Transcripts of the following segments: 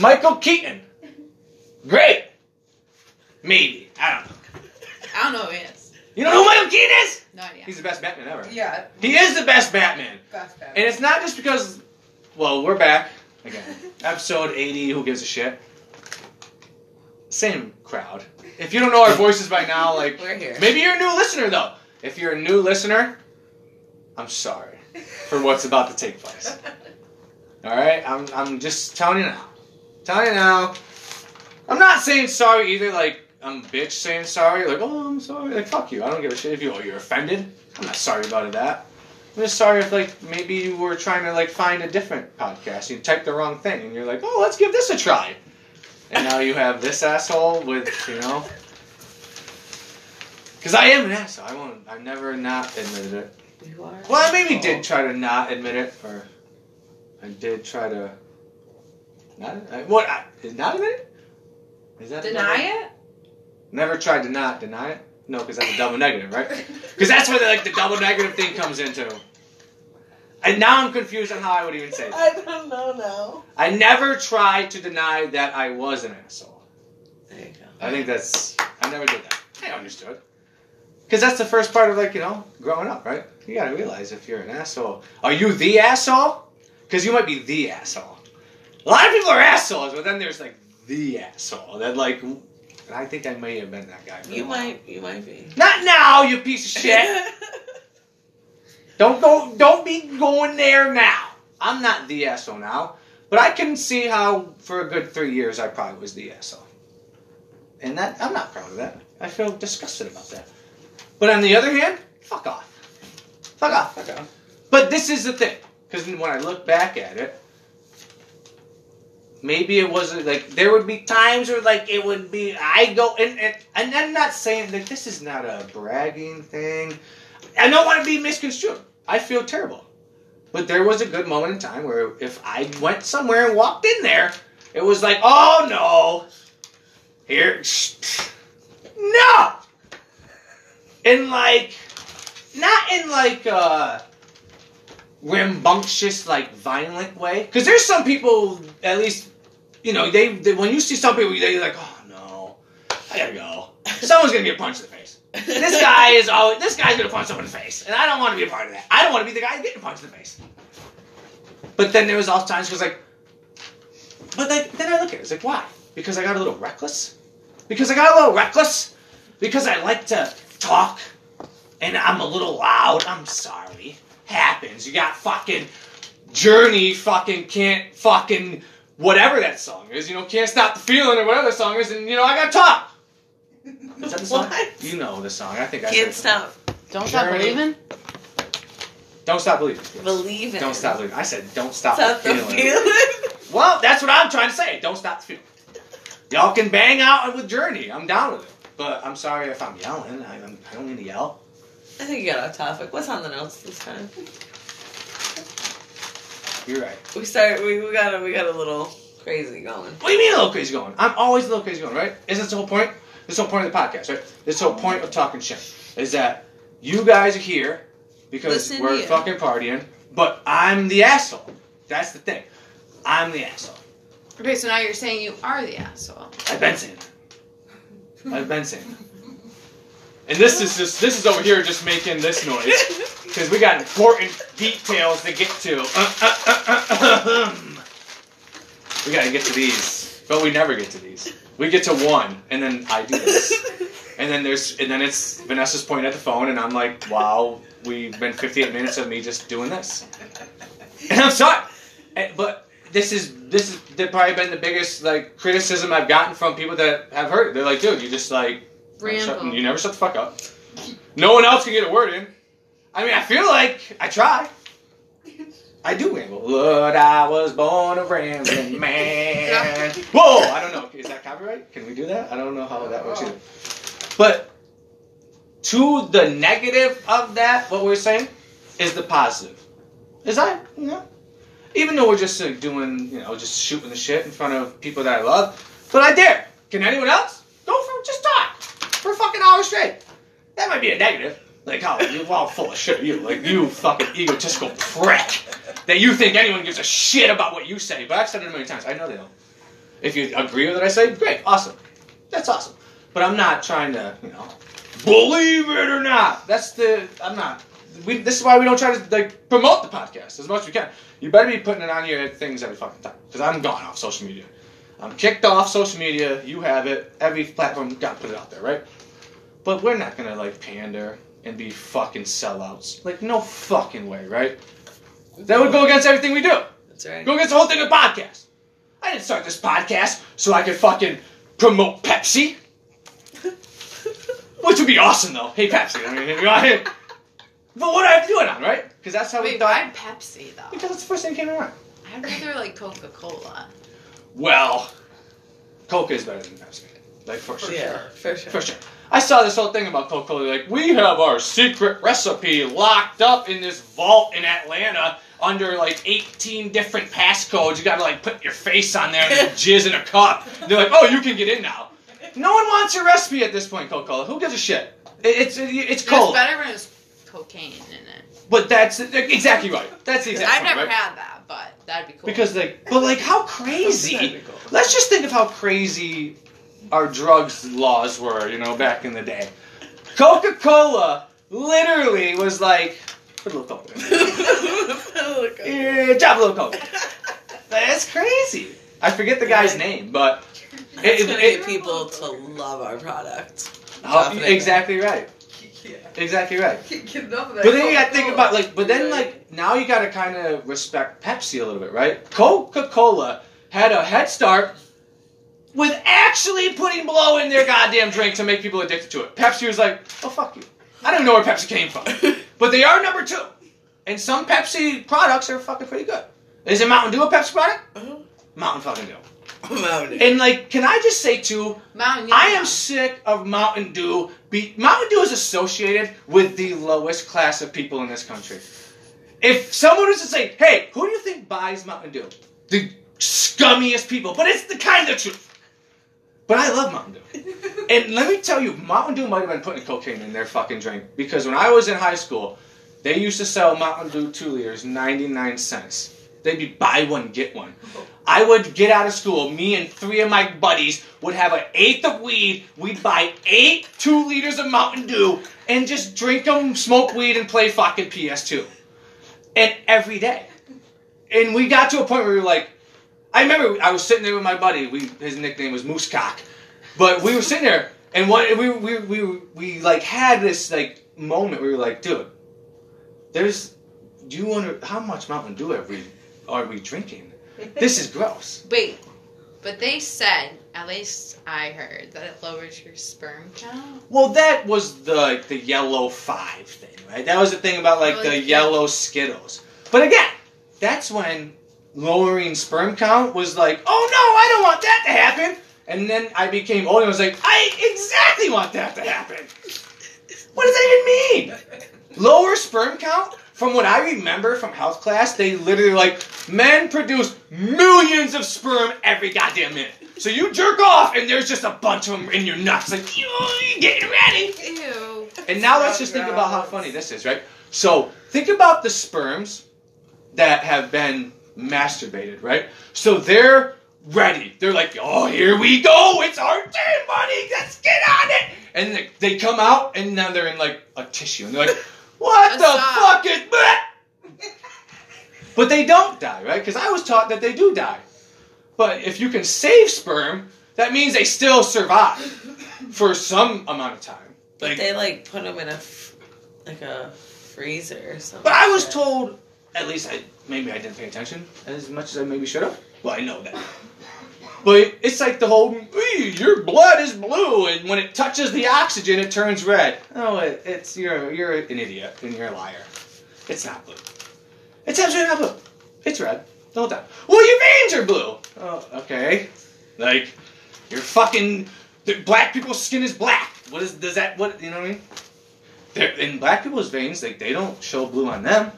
Michael Keaton. Great. Maybe. I don't know. I don't know who he is. You don't know who Michael Keaton is? No idea. He's the best Batman ever. yeah, He is the best Batman. that's bad. And it's not just because, well, we're back again. Episode 80, who gives a shit? Same crowd. If you don't know our voices by now, like, We're here. maybe you're a new listener, though. If you're a new listener, I'm sorry for what's about to take place. Alright? I'm, I'm just telling you now. Telling you now. I'm not saying sorry either, like, I'm bitch saying sorry, like, oh, I'm sorry. Like, fuck you. I don't give a shit if you, oh, you're offended. I'm not sorry about that. I'm just sorry if like maybe you were trying to like find a different podcast. You typed the wrong thing, and you're like, oh, let's give this a try. And now you have this asshole with you know. Because I am an asshole. I won't. I never not admitted it. You are. Well, I maybe oh. did try to not admit it, or I did try to. Not I, what? I, not admit it? Is that Deny it? Never tried to not deny it. No, because that's a double negative, right? Because that's where the, like the double negative thing comes into. And now I'm confused on how I would even say that. I don't know now. I never tried to deny that I was an asshole. There you go. I think that's. I never did that. I understood. Because that's the first part of like you know growing up, right? You gotta realize if you're an asshole, are you the asshole? Because you might be the asshole. A lot of people are assholes, but then there's like the asshole that like. I think I may have been that guy. You might. You might be. Not now, you piece of shit. Don't go. Don't be going there now. I'm not the asshole now, but I can see how for a good three years I probably was the asshole, and that I'm not proud of that. I feel disgusted about that. But on the other hand, fuck off. Fuck off. Okay. But this is the thing, because when I look back at it, maybe it wasn't like there would be times where like it would be I go and and, and I'm not saying that this is not a bragging thing. I don't want to be misconstrued. I feel terrible, but there was a good moment in time where if I went somewhere and walked in there, it was like, oh no, here, no, and like, not in like uh rambunctious, like violent way. Because there's some people, at least, you know, they, they when you see some people, they're like, oh no, I gotta go. Someone's gonna get punched in the face. This guy is always this guy's gonna punch someone in the face, and I don't want to be a part of that. I don't want to be the guy getting punched in the face. But then there was all times was like, but like, then I look at it, it's like, why? Because I got a little reckless. Because I got a little reckless. Because I like to talk, and I'm a little loud. I'm sorry happens. You got fucking Journey fucking can't fucking whatever that song is, you know, can't stop the feeling or whatever the song is, and you know, I gotta talk. Is that the song? What? You know the song. I think I Can't said it. stop Don't stop Journey. believing. Don't stop believing. believing. Don't stop believing. I said don't stop, Stop the the feeling. feeling. Well, that's what I'm trying to say. Don't stop the feeling. Y'all can bang out with Journey. I'm down with it. But I'm sorry if I'm yelling. I, I'm, I don't mean to yell. I think you got off topic. What's on the notes this time? You're right. We started. We, we got a we got a little crazy going. What do you mean a little crazy going? I'm always a little crazy going, right? Isn't this the whole point? This the whole point of the podcast, right? This the whole point of talking shit. Is that you guys are here because Listen we're you. fucking partying, but I'm the asshole. That's the thing. I'm the asshole. Okay, so now you're saying you are the asshole. I've been saying that. I've been saying that. And this is just this is over here just making this noise because we got important details to get to. Uh, uh, uh, uh, uh, um. we gotta get to these, but we never get to these. We get to one, and then I do this, and then there's and then it's Vanessa's pointing at the phone, and I'm like, wow, we've been 58 minutes of me just doing this, and I'm sorry, Eh, but this is this is they've probably been the biggest like criticism I've gotten from people that have heard. They're like, dude, you just like Ramble. you never shut the fuck up. No one else can get a word in. I mean, I feel like I try. I do ramble. Lord, I was born a rambling man. Whoa! I don't know. Is that copyright? Can we do that? I don't know how that works either. But to the negative of that, what we're saying is the positive. Is I, you know, even though we're just like, doing, you know, just shooting the shit in front of people that I love, but I dare. Can anyone else go for just talk for a fucking hour straight? That might be a negative. Like, oh, you're all full of shit, you. Like, you fucking egotistical prick. That you think anyone gives a shit about what you say. But I've said it a million times. I know they don't. If you agree with what I say, great, awesome. That's awesome. But I'm not trying to, you know, believe it or not. That's the I'm not. We, this is why we don't try to like promote the podcast as much as we can. You better be putting it on your things every fucking time because I'm gone off social media. I'm kicked off social media. You have it. Every platform got to put it out there, right? But we're not gonna like pander and be fucking sellouts. Like no fucking way, right? That would go against everything we do. That's right. Go against the whole thing of podcast. I didn't start this podcast so I could fucking promote Pepsi. Which would be awesome though. Hey Pepsi, I mean, you know, but what do I have to do it on, right? Because that's how we Wait, thought. why Pepsi though? Because it's the first thing that came around. I'd rather like Coca Cola. Well, Coca is better than Pepsi. Like for sure. Yeah, for sure. For sure. I saw this whole thing about Coca Cola. Like, we have our secret recipe locked up in this vault in Atlanta under like 18 different passcodes. You gotta like put your face on there and then jizz in a cup. They're like, oh, you can get in now. No one wants your recipe at this point, Coca Cola. Who gives a shit? It- It's it's It's cola. better when it's cocaine in it. But that's exactly right. That's the exact I've point, never right? had that, but that'd be cool. Because like, but like, how crazy? cool. Let's just think of how crazy our drugs laws were, you know, back in the day. Coca Cola literally was like, put a little Coke in. Yeah, drop a little Coke. That's crazy. I forget the guy's name, but It's it, gonna it- people to love our product. oh, exactly right. Yeah. Exactly right. Get enough of that But then you gotta think about like, but then like now you gotta kind of respect Pepsi a little bit, right? Coca Cola had a head start with actually putting blow in their goddamn drink to make people addicted to it. Pepsi was like, oh fuck you. I don't know where Pepsi came from, but they are number two, and some Pepsi products are fucking pretty good. Is it Mountain Dew a Pepsi product? Uh-huh. Mountain fucking Dew. Mountain. Dew. And like, can I just say too, Mountain Dew. I am sick of Mountain Dew. Be- Mountain Dew is associated with the lowest class of people in this country. If someone was to say, "Hey, who do you think buys Mountain Dew?" The scummiest people, but it's the kind of truth. But I love Mountain Dew. And let me tell you, Mountain Dew might have been putting cocaine in their fucking drink because when I was in high school, they used to sell Mountain Dew two liters, ninety nine cents. They'd be buy one get one. I would get out of school. Me and three of my buddies would have an eighth of weed. We'd buy eight two liters of Mountain Dew and just drink them, smoke weed, and play fucking PS2. And every day. And we got to a point where we were like, I remember I was sitting there with my buddy. We his nickname was Moosecock, but we were sitting there and what we we we we like had this like moment. where We were like, dude, there's. Do you wonder how much Mountain Dew are we are we drinking? This is gross. Wait, but they said, at least I heard, that it lowers your sperm count. Well, that was the like, the yellow five thing, right? That was the thing about like Oh, the yellow Skittles. But again, that's when lowering sperm count was like, oh no, I don't want that to happen. And then I became old and was like, I exactly want that to happen. What does that even mean? Lower sperm count? From what I remember from health class, they literally like men produce millions of sperm every goddamn minute. So you jerk off and there's just a bunch of them in your nuts, like you getting ready. Ew. And now let's just think about how funny this is, right? So think about the sperms that have been masturbated, right? So they're ready. They're like, oh, here we go. It's our turn, buddy. Let's get on it. And they, they come out, and now they're in like a tissue, and they're like, what the fuck is that? But they don't die, right? Because I was taught that they do die. But if you can save sperm, that means they still survive for some amount of time. But they like put them in a like a freezer or something. But I was like told, at least I maybe I didn't pay attention as much as I maybe should have. Well, I know that. But it's like the whole your blood is blue, and when it touches the oxygen, it turns red. Oh, it, it's you're you're an idiot and you're a liar. It's not blue. It's absolutely not blue. It's red the whole time. Well, your veins are blue. Oh, okay. Like your fucking black people's skin is black. What is does that what you know what I mean? They're, in black people's veins, like they don't show blue on them.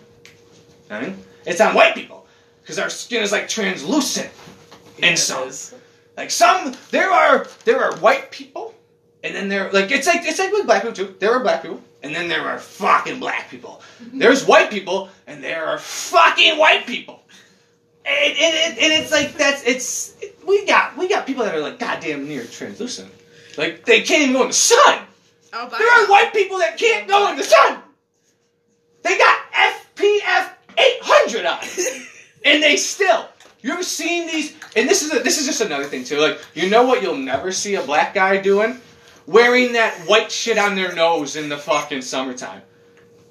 I mean, it's on white people because our skin is like translucent. that. and Yeah, some. Like some, there are there are white people, and then there like it's like it's like with black people too. There are black people, and then there are fucking black people. There's white people, and there are fucking white people. And, and, and, and it's like that's it's we got we got people that are like goddamn near translucent. Like they can't even go in the sun. Oh, There are white people that can't go in the sun. They got SPF 800 on, it. and they still. You ever seen these? And this is a, this is just another thing too. Like you know what you'll never see a black guy doing, wearing that white shit on their nose in the fucking summertime.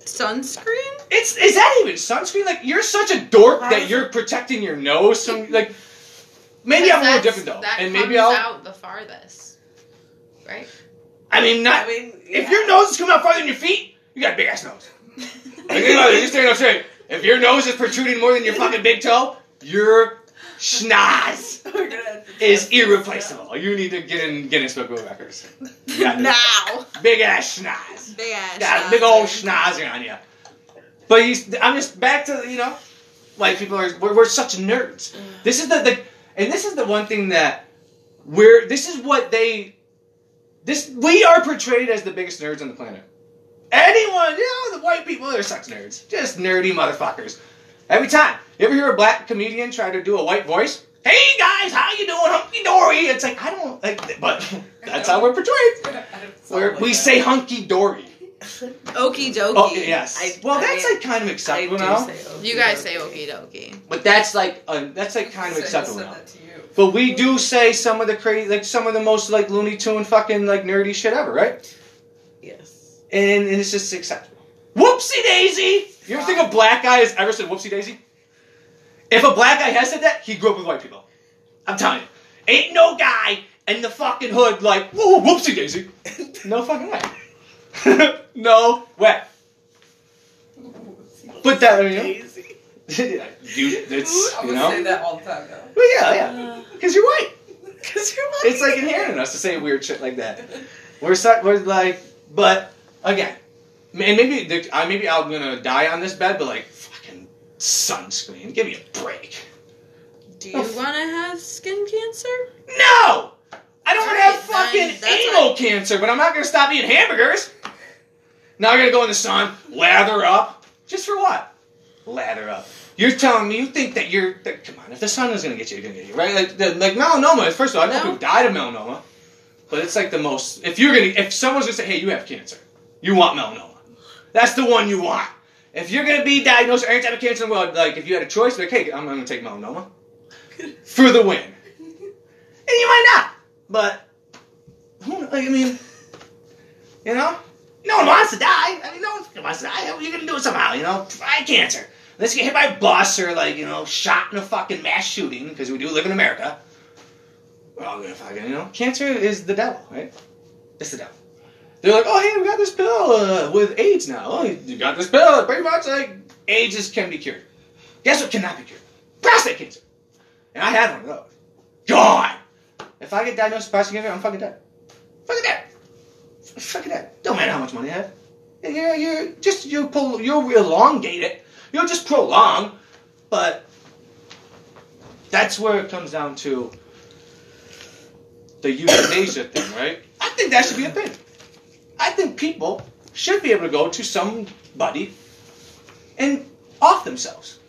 sunscreen. It's is that even sunscreen? Like you're such a dork that you're protecting your nose from like. Maybe I'm a little different though, That and comes maybe I'll. out the farthest, right? I mean, not I mean, if your nose is coming out farther than your feet, you got a big ass nose. Like, think about it, just stand up straight. If your nose is protruding more than your fucking big toe, your schnoz We're gonna have to is irreplaceable. You need to get in Guinness Book of Records. Now, big ass schnoz. big ass. Got a big old schnoz on you. But he's, I'm just back to you know, like people are we're, we're such nerds. Mm. This is the, the and this is the one thing that we're this is what they this we are portrayed as the biggest nerds on the planet. Anyone, you know, the white people, they're such nerds. Just nerdy motherfuckers. Every time. You ever hear a black comedian try to do a white voice? Hey guys, how you doing? Hunky dory. It's like I don't like but that's how we're portrayed. We're, we say hunky dory. Okie dokie. Oh yes. I- well, I that's mean, like kind of I acceptable do now. say You guys say okie dokie. But that's like uh, that's like kind of Said- acceptable said now. that to you. But we do say some of the crazy, like some of the most like Looney Tune fucking like nerdy shit ever, right? Yes. And, and it's just acceptable. Whoopsie daisy! You ever think a black guy has ever said whoopsie daisy? If a black guy has said that, he grew up with white people. I'm telling you. Ain't no guy in the fucking hood like, whoa, whoopsie daisy. No fucking way. no way. But that, in, you know, Daisy. you, it's, I you would know. say that all the time now. Well, yeah, yeah. Uh, because you're white. Because you're like It's like inherent in us to say weird shit like that. We're su- we're like, but again, and maybe the, I maybe I'm gonna die on this bed, but like fucking sunscreen. Give me a break. Do you want to have skin cancer? No, I don't want to have fucking anal cancer, but I'm not gonna stop eating hamburgers. Now I'm gonna go in the sun, lather up, just for what? Lather up. You're telling me you think that you're that, come on? If the sun is gonna get you, it's gonna get you, right? Like the, like melanoma. First of all, I know No. people died of melanoma, but it's like the most. If you're gonna, if someone's gonna say, hey, you have cancer, you want melanoma. That's the one you want. If you're gonna be diagnosed with any type of cancer in the world, like if you had a choice, like, hey, I'm gonna take melanoma for the win. And you might not, but I mean, you know, no one wants to die. I mean, no one wants to die. You're gonna do it somehow, you know. Try cancer. Let's get hit by a bus or like you know shot in a fucking mass shooting because we do live in America. We're all gonna fucking you know. Cancer is the devil, right? It's the devil. They're like, oh hey, we got this pill uh, with AIDS now. Oh, you got this pill. Pretty much like AIDS is, can be cured. Guess what cannot be cured? Prostate cancer. And I had one of those. God! If I get diagnosed with prostate cancer, I'm fucking dead. Fucking dead. Fucking dead. Don't matter how much money I have. You're, you're just you pull you'll elongate it. You'll just prolong, but that's where it comes down to the euthanasia thing, right? I think that should be a thing. I think people should be able to go to somebody and off themselves.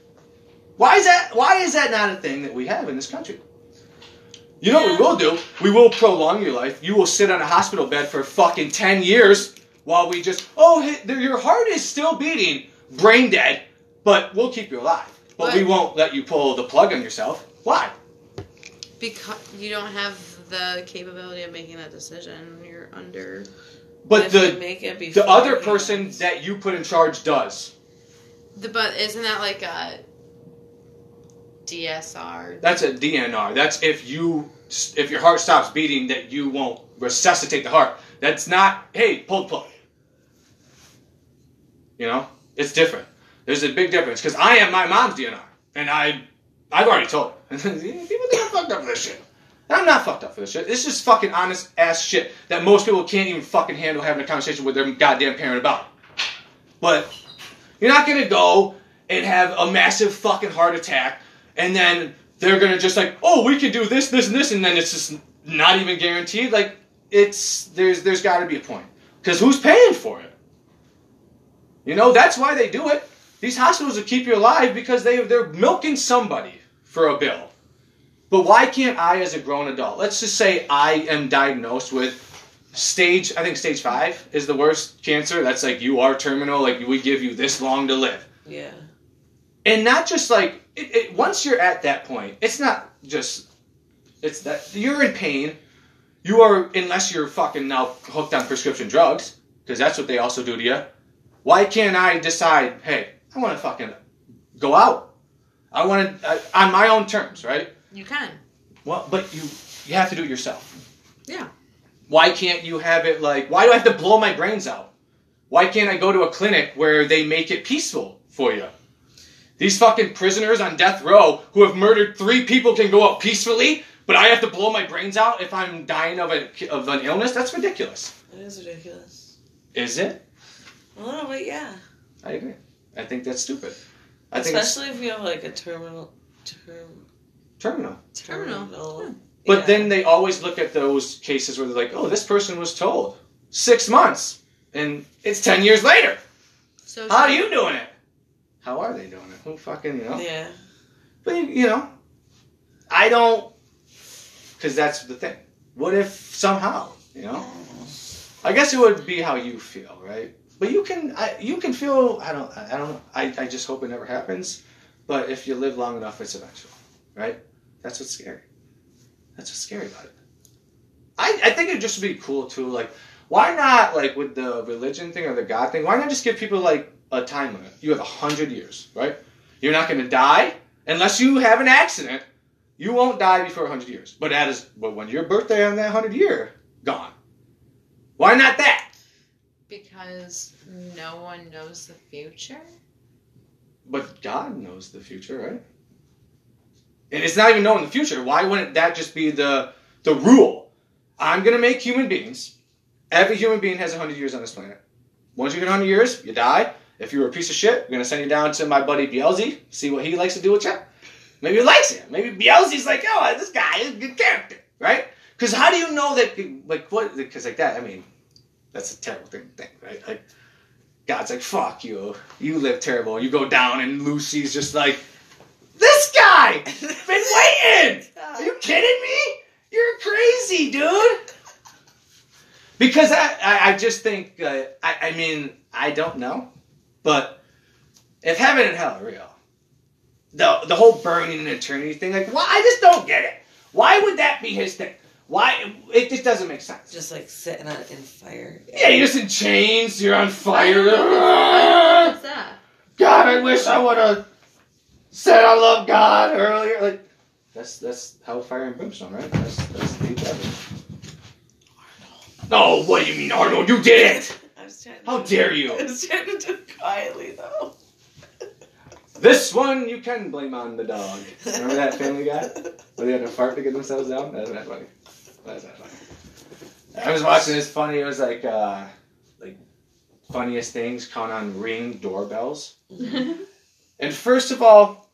Why is that? Why is that not a thing that we have in this country? You know what we will do? We will prolong your life. You will sit on a hospital bed for fucking ten years while we just oh your heart is still beating, brain dead, but we'll keep you alive. But we won't let you pull the plug on yourself. Why? Because you don't have the capability of making that decision. You're under. But if you the make it the other beforehand- person that you put in charge does. The, but isn't that like a DSR? That's a DNR. That's if you if your heart stops beating that you won't resuscitate the heart. That's not hey pull the plug. You know, it's different. There's a big difference because I am my mom's DNR, and I I've already told her. People think I'm fucked up for this shit. I'm not fucked up for this shit. This is fucking honest ass shit that most people can't even fucking handle having a conversation with their goddamn parent about. But you're not gonna go and have a massive fucking heart attack and then they're gonna just like, oh, we can do this, this, and this, and then it's just not even guaranteed. Like, it's there's there's got to be a point because who's paying for it? You know, that's why they do it. These hospitals will keep you alive because they they're milking somebody for a bill. But why can't I, as a grown adult, let's just say I am diagnosed with stage, I think stage five is the worst cancer. That's like you are terminal, like we give you this long to live. Yeah. And not just like, it, it, once you're at that point, it's not just, it's that you're in pain. You are, unless you're fucking now hooked on prescription drugs, because that's what they also do to you. Why can't I decide, hey, I want to fucking go out? I want to, on my own terms, right? You can. Well, but you you have to do it yourself. Yeah. Why can't you have it like? Why do I have to blow my brains out? Why can't I go to a clinic where they make it peaceful for you? These fucking prisoners on death row who have murdered three people can go out peacefully, but I have to blow my brains out if I'm dying of a of an illness. That's ridiculous. It is ridiculous. Is it? A little bit, yeah. I agree. I think that's stupid. I think Especially if you have like a terminal term terminal. Terminal. terminal. But yeah. then they always look at those cases where they're like, "Oh, this person was told six months, and it's ten years later." So How are you doing it? How are they doing it? Who fucking you know? Yeah. But you- you know, I don't, because that's the thing. What if somehow you know? I guess it would be how you feel, right? But you can, I, you can feel. I don't, I don't. I, I just hope it never happens. But if you live long enough, it's eventual, right? That's what's scary. That's what's scary about it. I, I think it'd just be cool too. Like, why not like with the religion thing or the God thing? Why not just give people like a time limit? You have a hundred years, right? You're not going to die unless you have an accident. You won't die before a hundred years. But that is, but when your birthday on that hundred year, gone. Why not that? because no one knows the future. But God knows the future, right? And it's not even known in the future. Why wouldn't that just be the the rule? I'm gonna make human beings. Every human being has 100 years on this planet. Once you get 100 years, you die. If you're a piece of shit, we're gonna send you down to my buddy Bielzy, see what he likes to do with you. Maybe he likes it. Maybe Bielzy's like, oh, this guy is a good character, right? Because how do you know that? Like what? Because like that, I mean, that's a terrible thing, thing, right? Like God's like, fuck you. You live terrible. You go down, and Lucy's just like, this guy been waiting. Are you kidding me? You're crazy, dude. Because I, I, I just think, uh, I, I mean, I don't know, but if heaven and hell are real, the the whole burning and eternity thing, like, why? I just don't get it. Why would that be his thing? Why? It just doesn't make sense. Just like sitting on in fire. Yeah, you're just in chains. You're on fire. What's that? God, I wish I would have said I love God earlier. Like that's that's hellfire and brimstone, right? That's that's the devil. No, what do you mean, Arnold? You did it. I was trying How do- dare you. I was trying to do it quietly though. This one you can blame on the dog. Remember that Family Guy where they had to fart to get themselves down? That's not funny. That's not funny. I was watching this funny. It was like uh, like funniest things count on ring doorbells. And first of all,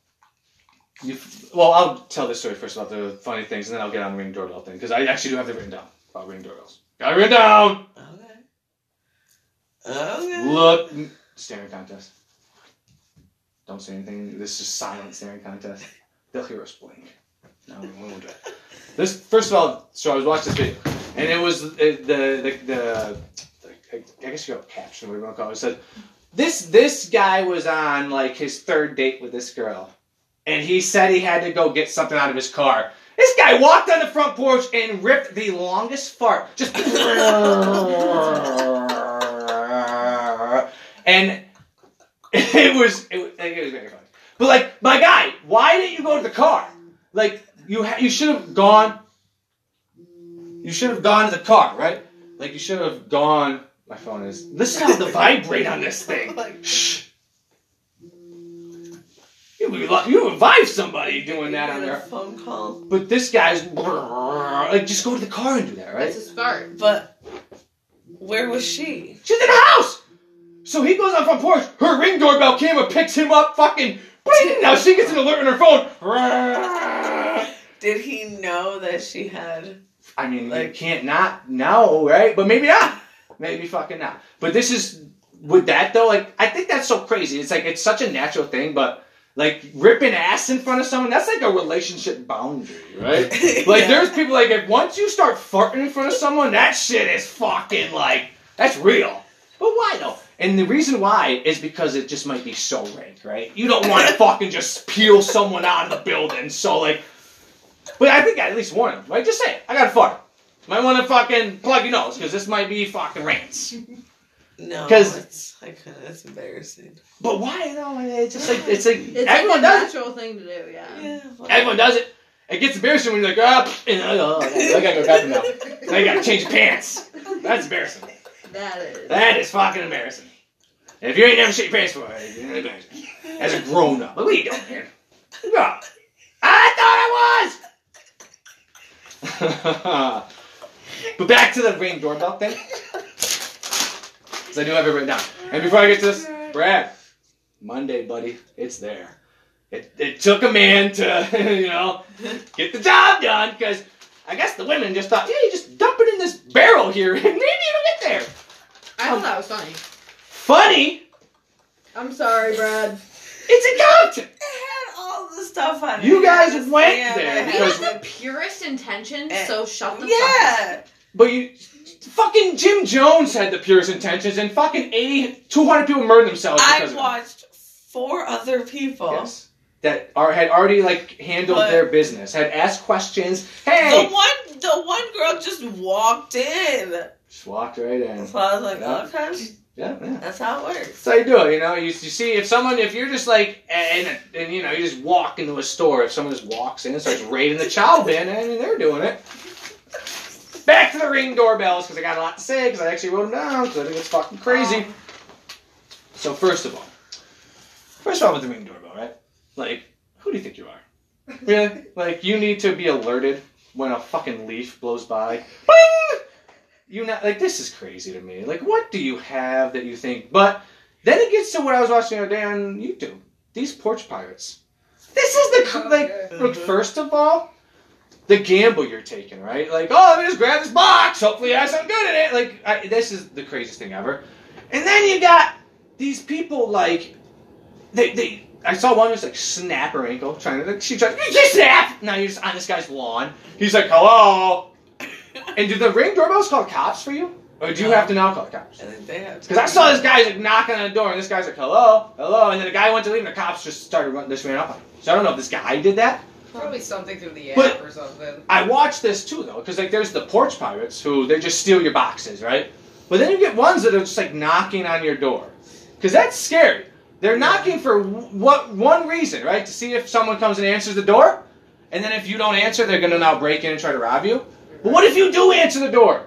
you, well, I'll tell this story first about the funny things, and then I'll get on the ring doorbell thing because I actually do have it written down about ring doorbells. Got it written down. Okay. Okay. Look, staring contest. Don't say anything. This is silent staring contest. They'll hear us blink. No, we won't do it. This first of all, so I was watching this video, and it was uh, the the the, the I guess you got a caption, whatever you want to call it. It said this this guy was on like his third date with this girl, and he said he had to go get something out of his car. This guy walked on the front porch and ripped the longest fart, just and it was it was, it was very funny. But like, my guy, why didn't you go to the car? Like, you ha- you should have gone. You should have gone to the car, right? Like, you should have gone. My phone is. Listen to the vibrate on this thing. Shh. You would you would revive somebody doing that on there. phone call. But this guy's like, just go to the car and do that, right? It's a spark. But where was she? She's in the house. So he goes on front porch. Her ring doorbell camera picks him up. Fucking. Bling! Now she gets an alert on her phone. Did he know that she had? I mean, you Like- can't not know, right? But maybe not. Maybe fucking not. But this is with that though. Like, I think that's so crazy. It's like it's such a natural thing, but like ripping ass in front of someone, that's like a relationship boundary, right? Like Yeah. there's people like if once you start farting in front of someone, that shit is fucking like that's real. But why though? And the reason why is because it just might be so rank, right? You don't want to fucking just peel someone out of the building. So like, but I think I at least warn them, right? Just say, it. I got a fart. Might want to fucking plug your nose because this might be fucking rants. No, 'Cause- it's I couldn't. It's embarrassing. But why though? It's just like it's like It's everyone like a does it. natural thing to do, yeah. Yeah. Everyone does it. It gets embarrassing when you're like, ah, and, oh, I gotta go bathroom now. Now you gotta change your pants. That's embarrassing. That is. That is fucking embarrassing. And if you ain't never shit your pants before, you're. As a grown up. What are you doing, man? I thought I was! but back to the ring doorbell thing. Because I do have it written down. And before I get to this, Brad, Monday, buddy, it's there. It, it took a man to, you know, get the job done because I guess the women just thought, yeah, you just dump it in this barrel here and maybe it'll get there. I thought um, that was funny. Funny, I'm sorry, Brad. it's a Compton. It had stuff on it. You guys Just- went yeah, there it He had because- had the purest intentions, Eh, so shut the Yeah. But you, fucking Jim Jones had the purest intentions and fucking 80, 200 people murdered themselves I because of watched four other people. Yes. That are, had already like handled But- their business, had asked questions. Hey, The Hey, one, the one girl just walked in. just walked right in. So I was like, Yeah. okay, Yeah, yeah. that's how it works. That's how you do it, you know. You, you see, if someone, if you're just like, and, and you know, you just walk into a store. If someone just walks in and starts raiding the child bin, I mean, they're doing it. Back to the ring doorbells because I got a lot to say because I actually wrote them down because I think it's fucking crazy. Um, So first of all, first of all, with the ring doorbell, right? Like, who do you think you are? Really? Like, you need to be alerted when a fucking leaf blows by. Bing! You not like this is crazy to me. Like, what do you have that you think? But then it gets to what I was watching the other day on YouTube. These porch pirates. This is the cr- like. Look, Mhm. first of all, the gamble you're taking, right? Like, oh, let me just grab this box. Hopefully, I has something good in it. Like, I, this is the craziest thing ever. And then you got these people like, they they. I saw one who's like snap her ankle, trying to. Like, she tried. You snap. Now you're just on this guy's lawn. He's like, hello. And do the ring doorbells call cops for you, or do you No. have to now call cops? I think they have. Because I saw this guy like knocking on the door, and this guy's like, "Hello, hello," and then the guy went to leave, and the cops just started running. This ran up on him. So I don't know if this guy did that. Probably something through the app But- or something. I watched this too though, because like there's the porch pirates who they just steal your boxes, right? But then you get ones that are just like knocking on your door, because that's scary. They're knocking for what one reason, right? To see if someone comes and answers the door, and then if you don't answer, they're gonna now break in and try to rob you. But what if you do answer the door?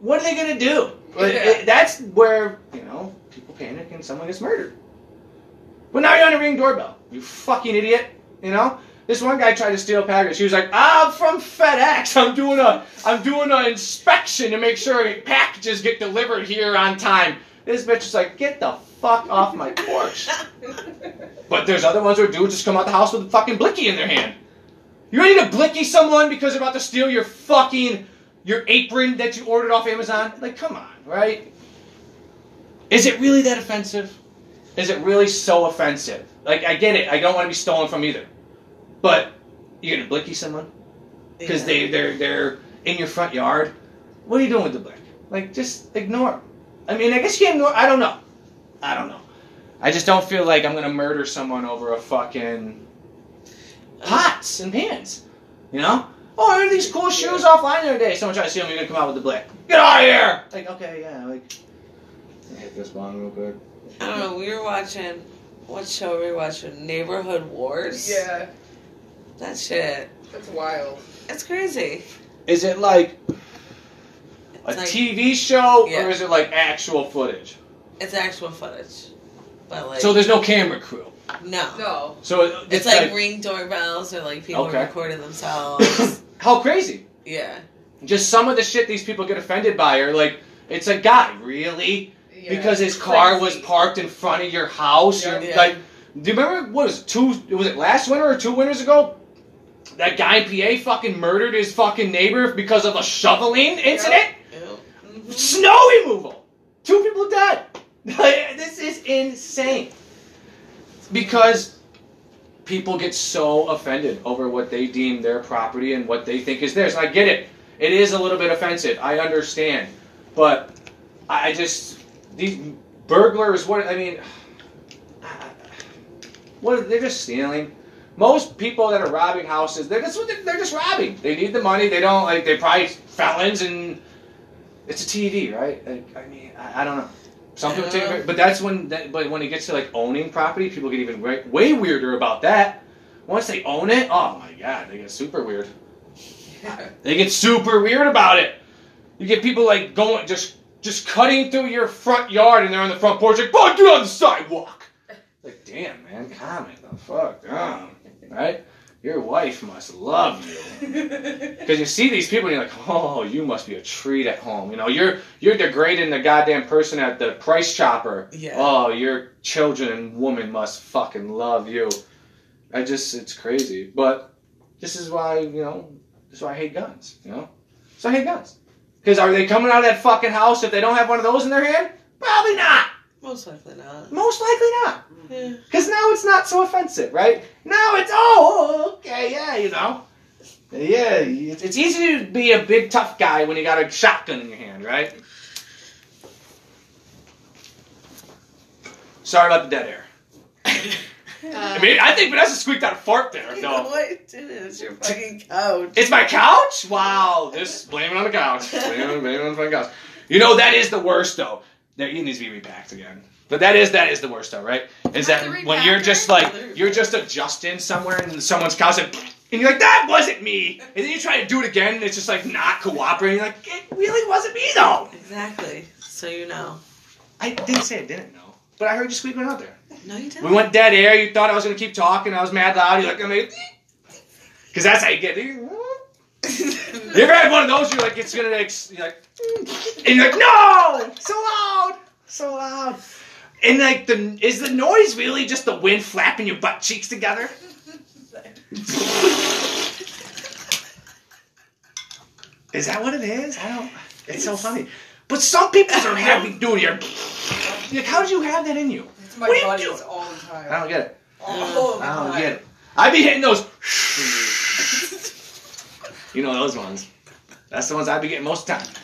What are they gonna do? Like, Yeah. it- that's where you know people panic and someone gets murdered. But now you're on a ring doorbell. You fucking idiot. You know. This one guy tried to steal a package. He was like, "I'm from FedEx. I'm doing a I'm doing an inspection to make sure packages get delivered here on time." This bitch is like, "Get the fuck off my porch." But there's other ones where dudes just come out the house with a fucking blicky in their hand. You ready to blicky someone because they're about to steal your fucking your apron that you ordered off Amazon? Like, come on, right? Is it really that offensive? Is it really so offensive? Like, I get it. I don't want to be stolen from either. But you're gonna blicky someone because Yeah. they they're they're in your front yard. What are you doing with the blick? Like, just ignore 'em. I mean, I guess you can ignore. I don't know. I don't know. I just don't feel like I'm gonna murder someone over a fucking pots and pans. You know? Oh, I heard these cool shoes offline the other day. Someone tried to steal them. You're gonna come out with the blick. Get out of here! Like, okay, yeah, like. Hit this one real quick. I don't know. We were watching. What show were we watching? Neighborhood Wars. Yeah, That shit. that's wild. It's crazy. Is it like a like TV show Yeah. or is it like actual footage? it's actual footage, but like So there's no camera crew. No. No. So it- It's, like, ring doorbells or like people Okay. recording themselves. how crazy. yeah. Just some of the shit these people get offended by are like, it's a guy, really? Yeah, because his car crazy. was parked in front of your house. Yeah. Yeah. Like, do you remember what was it, two? Was it last winter or two winters ago? That guy in PA fucking murdered his fucking neighbor because of a shoveling incident. Ew. Mhm. Snow removal. Two people dead. this is insane. Because people get so offended over what they deem their property and what they think is theirs. And I get it. It is a little bit offensive. I understand. But I just these burglars. What I mean, what they're just stealing. Most people that are robbing houses, they're just they're just robbing. They need the money. They don't like. they're probably felons and it's a TV, right? Like, I mean, I, I don't know. Some people take, it, but that's when. That, but when it gets to like owning property, people get even way, way weirder about that. Once they own it, oh my god, they get super weird. They get super weird about it. You get people like going just just cutting through your front yard and they're on the front porch like, "Boy, get on the sidewalk." Like, damn, man, it the fuck down, right? Your wife must love you because you see these people and you're like, "Oh, you must be a treat at home." You know, you're you're degrading the goddamn person at the price chopper. Yeah. Oh, your children and woman must fucking love you. I just, it's crazy. But this is why, you know, this is why I hate guns, you know? So I hate guns. Because are they coming out of that fucking house if they don't have one of those in their hand? Probably not. Most likely not. Most likely not. Yeah. Because now it's not so offensive, right? Now it's, oh, okay, yeah, you know. Yeah, it's it's easy to be a big tough guy when you got a shotgun in your hand, right? Sorry about the dead air. Uh, I mean, I think Vanessa squeaked out a fart there. You know No, what? It is your fucking couch. it's my couch. Wow, this blame it on the couch. Blame it, blame it on the fucking couch. You know that is the worst though. That it needs to be repacked again. But that is that is the worst though, right? Is that when you're just like you're just adjusting somewhere in someone's couch and, and you're like that wasn't me, and then you try to do it again and it's just like not cooperating. You're like it really wasn't me though. Exactly. So you know. I didn't say I didn't know, but I heard you squeaking out there. No, you didn't. We went dead air. You thought I was gonna keep talking. I was mad loud. You're like, I'm like, because that's how you get. You ever had one of those? You're like, it's gonna like, you're like, and you're like, no, so loud, so loud. And like, the is the noise really just the wind flapping your butt cheeks together? Is that what it is? I don't. It's so funny. But some people are heavy duty. Like, how did you have that in you? It's my What are you buddies doing? all the time. I don't get it. All oh, I don't time. get it. I be hitting those. you know those ones. That's the ones I be getting most of the time.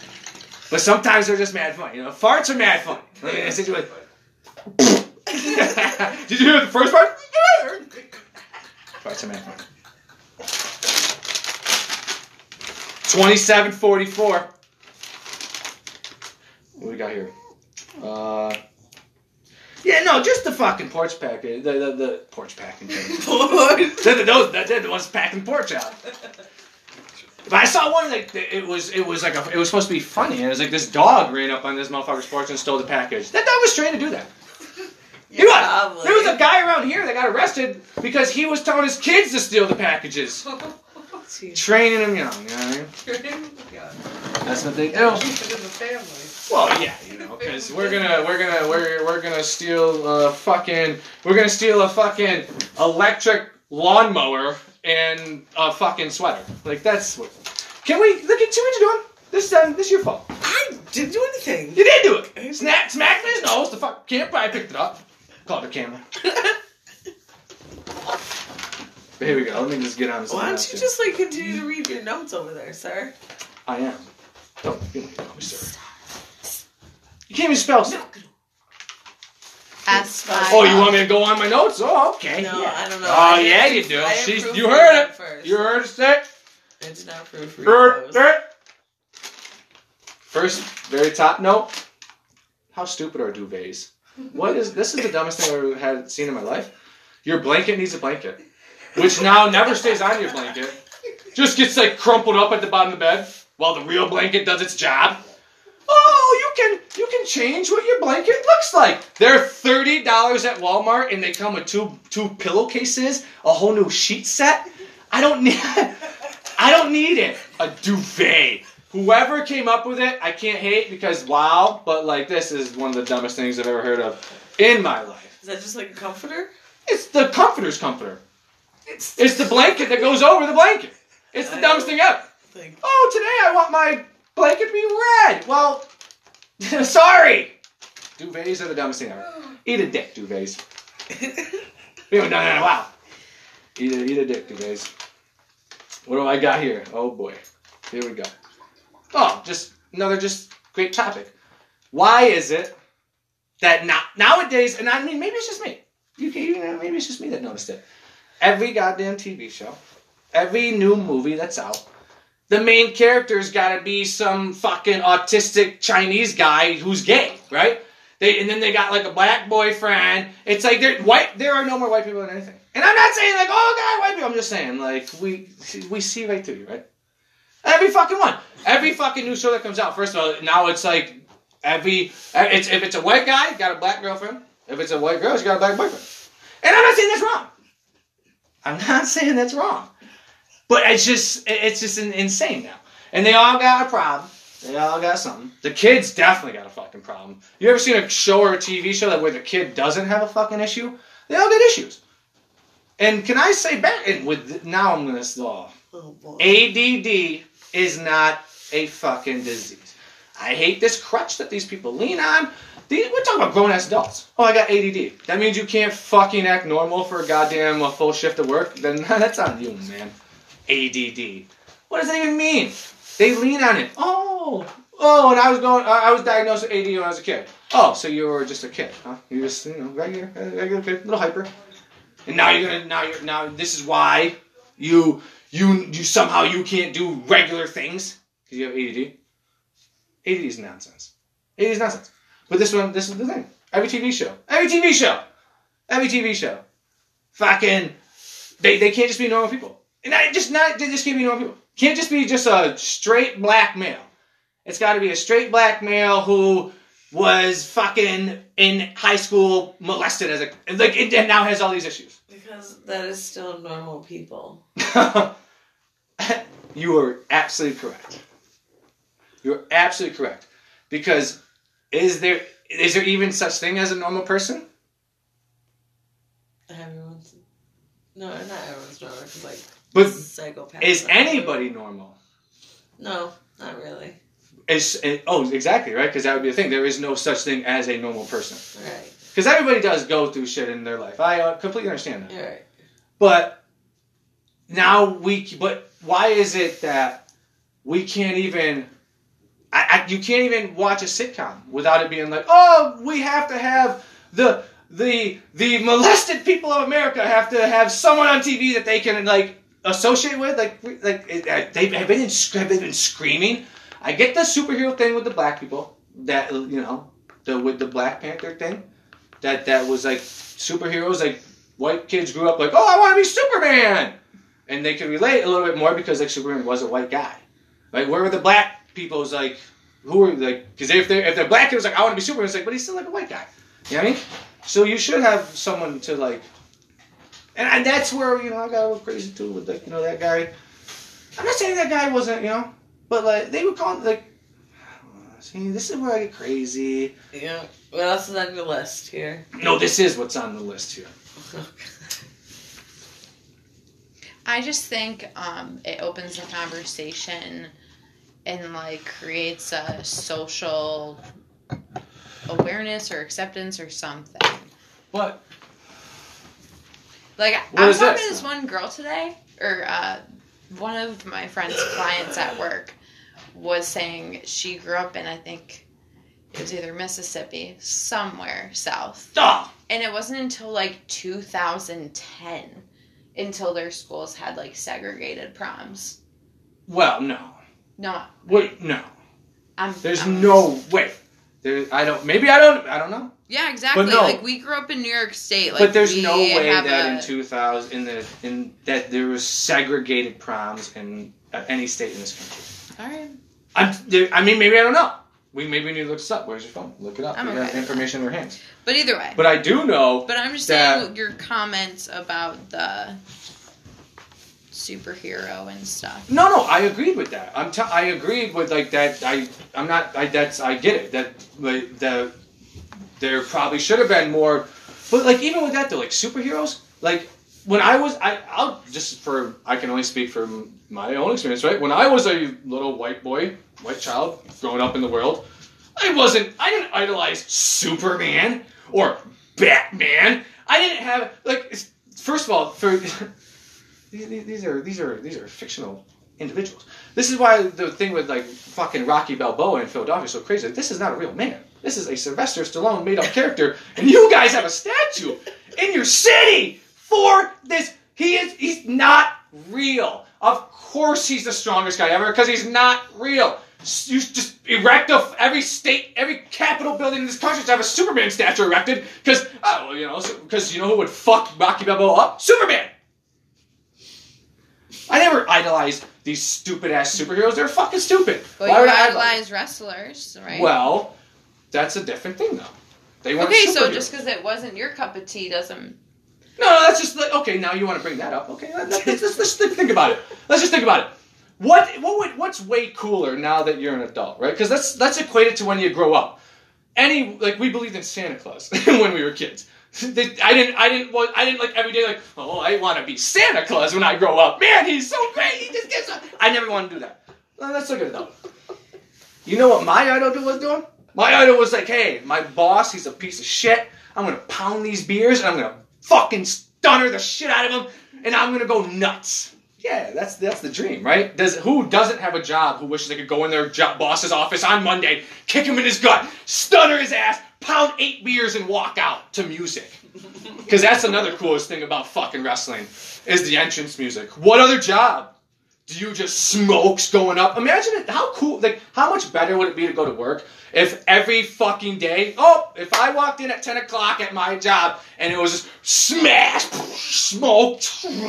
But sometimes they're just mad fun. You know, farts are mad fun. Let me sit you with. Did you hear the first part? Mad. Twenty-seven forty-four. What do we got here? Uh. Yeah, no, just the fucking porch package. The the, the porch the, those, they're the ones packing porch out. But I saw one like it was it was like a, it was supposed to be funny. And it was like this dog ran up on this motherfucker's porch and stole the package. That dog was trained to do that. He was. Probably. There was a guy around here that got arrested because he was telling his kids to steal the packages, training them young. You know what I mean? That's what they do. Gotta keep it in the family. Well, yeah, you know, because we're gonna we're gonna we're we're gonna steal a fucking we're gonna steal a fucking electric lawnmower and a fucking sweater. Like that's what. Can we look at see what you're doing? This um, this is your fault. I didn't do anything. You did do it. Snack smacked his nose. The fuck can't. I picked it up. Called the camera. Here we go. Let me just get on this. Why don't you just like continue to read your notes over there, sir? I am. Don't you don't call me sir. You can't even spell. S I. Oh, you want me to go on my notes? Oh, okay. No, yeah. I don't know. Oh, I yeah, you do. She's, you heard it. First. You heard it say. I did not proofread Heard those. Er. First, very top note. How stupid are duvets? What is this? Is the dumbest thing I've ever had seen in my life. Your blanket needs a blanket, which now never stays on your blanket. Just gets like crumpled up at the bottom of the bed while the real blanket does its job. Oh, you can you can change what your blanket looks like. They're thirty dollars at Walmart, and they come with two two pillowcases, a whole new sheet set. I don't need I don't need it. A duvet. Whoever came up with it, I can't hate because wow, but like this is one of the dumbest things I've ever heard of in my life. Is that just like a comforter? It's the comforter's comforter. It's it's the blanket that goes over the blanket. It's the dumbest thing ever. Like, Oh, today I want my blanket to be red. Well, sorry. Duvets are the dumbest thing ever. Eat a dick, duvets. We haven't done that in a while. Eat a, eat a dick, guys. What do I got here? Oh boy. Here we go. Oh, just another just great topic. Why is it that now, nowadays, and I mean, maybe it's just me. You can, you know, maybe it's just me that noticed it. Every goddamn TV show, every new movie that's out, the main character's got to be some fucking autistic Chinese guy who's gay, right? They and then they got like a black boyfriend. It's like they're white. There are no more white people in anything. And I'm not saying like, oh god, white people. I'm just saying like we we see right through you, right? Every fucking one. Every fucking new show that comes out. First of all, now it's like every it's if it's a white guy, got a black girlfriend. If it's a white girl, she got a black boyfriend. And I'm not saying that's wrong. I'm not saying that's wrong. But it's just it's just insane now. And they all got a problem. They all got something. The kids definitely got a fucking problem. You ever seen a show or a TV show that where the kid doesn't have a fucking issue? They all got issues. And can I say back and with now I'm gonna oh, Oh boy. ADD is not a fucking disease. I hate this crutch that these people lean on. These, we're talking about grown ass adults. Oh, I got ADD. That means you can't fucking act normal for a goddamn a full shift of work. Then that's on you, man. ADD. What does that even mean? They lean on it. Oh, oh, and I was going. I was diagnosed with ADD when I was a kid. Oh, so you were just a kid, huh? You just you know regular, regular kid, little hyper. And now you're gonna now you're now this is why you you you somehow you can't do regular things because you have ADD. ADD is nonsense. ADD is nonsense. But this one, this is the thing. Every TV show, every TV show, every TV show, fucking, they, they can't just be normal people. And I just not they just can't be normal people. Can't just be just a straight black male. It's got to be a straight black male who was fucking in high school molested as a like and now has all these issues. Because that is still normal people. you are absolutely correct. You're absolutely correct. Because is there is there even such thing as a normal person? Everyone's no, not everyone's normal. Cause like But psychopaths. is anybody normal? No, not really. Is eh, oh exactly right because that would be the thing. There is no such thing as a normal person Right. because everybody does go through shit in their life. I uh, completely understand that. Right. But now we, but why is it that we can't even? I, I, you can't even watch a sitcom without it being like, oh, we have to have the the the molested people of America have to have someone on TV that they can like associate with. Like like uh, they have been have been screaming. I get the superhero thing with the black people that you know the with the Black Panther thing that that was like superheroes like white kids grew up like, oh, I want to be Superman, and they could relate a little bit more because like Superman was a white guy. Like where were the black people's like who were like because if they are if they're black kids like I want to be Superman, it's like but he's still like a white guy. You know what I mean? So you should have someone to like, and, and that's where you know I got a little crazy too with like you know that guy. I'm not saying that guy wasn't you know, but like they would call like. See, this is where I get crazy. Yeah. What else is on your list here? No, this is what's on the list here. I just think um, it opens the conversation and like creates a social awareness or acceptance or something. What? Like What I was talking to this one girl today, or uh, one of my friend's clients at work was saying she grew up in I think it was either Mississippi, somewhere south, Oh, and it wasn't until like 2010 until their schools had like segregated proms. well, no. No, Wait, no. I'm. There's I'm- no way. There, I don't. Maybe I don't. I don't know. Yeah, exactly. no. Like we grew up in New York State. Like but there's no way that a- in 2000 in the in that there was segregated proms in uh, any state in this country. All right. I'm, there, I mean, maybe I don't know. We maybe we need to look this up. Where's your phone? Look it up. I'm we got okay. information in our hands. But either way. But I do know. But I'm just saying your comments about the superhero and stuff. No, no, I agreed with that. I'm t- I agreed with like that. I I'm not. I that's I get it. That like the there probably should have been more. But like even with that though, like superheroes, like when I was I I'll just for I can only speak from my own experience, right? When I was a little white boy, white child growing up in the world, I wasn't. I didn't idolize Superman or Batman. I didn't have like. First of all, for these, are these are these are fictional individuals. This is why the thing with like fucking Rocky Balboa in Philadelphia is so crazy. This is not a real man. This is a Sylvester Stallone made up character, and you guys have a statue in your city for this. He is he's not real. Of course he's the strongest guy ever because he's not real. You just erect a, every state, every capital building in this country to have a Superman statue erected because, oh, well, you know, because you know who would fuck Rocky Balboa up? Superman. I never idolized these stupid ass superheroes. They're fucking stupid. But Why you would I idolize wrestlers, right? Well, that's a different thing, though. They weren't okay, so just because it wasn't your cup of tea doesn't. No, no, that's just like okay. Now you want to bring that up? Okay, let- let's, let's, let's just think think about it. Let's just think about it. What what would what's way cooler now that you're an adult, right? Because let's let's equate it to when you grow up. Any like we believed in Santa Claus when we were kids. I didn't I didn't want I didn't like every day like oh I want to be Santa Claus when I grow up. Man, he's so great. He just gives. I never want to do that. Well, let's look at it though. You know what my idol was doing? My idol was like, hey, my boss, he's a piece of shit. I'm gonna pound these beers and I'm gonna fucking stunner the shit out of him and I'm gonna go nuts. Yeah, that's that's the dream, right? Does who doesn't have a job who wishes they could go in their job, boss's office on Monday, kick him in his gut, stunner his ass, pound eight beers and walk out to music? Because that's another coolest thing about fucking wrestling is the entrance music. What other job do you just smokes going up? Imagine it. How cool? Like, how much better would it be to go to work if every fucking day? Oh, if I walked in at ten o'clock at my job and it was just smash, smoke,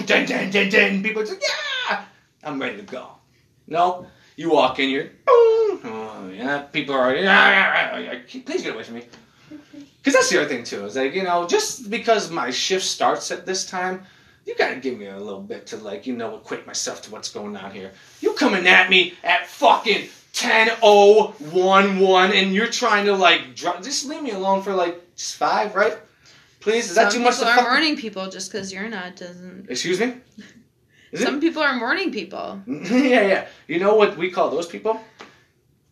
dun dun dun dun. People just yeah, I'm ready to go. No, you walk in, you're boom. Oh yeah, people are yeah. Please get away from me. Because that's the other thing too. Is like you know, just because my shift starts at this time, you gotta give me a little bit to like you know equate myself to what's going on here. You coming at me at fucking ten oh one one, and you're trying to like dr- just leave me alone for like just five, right? Please, is that too much? To people are morning people just because you're not doesn't. Excuse me. Is it? Some people are morning people. yeah, yeah. You know what we call those people?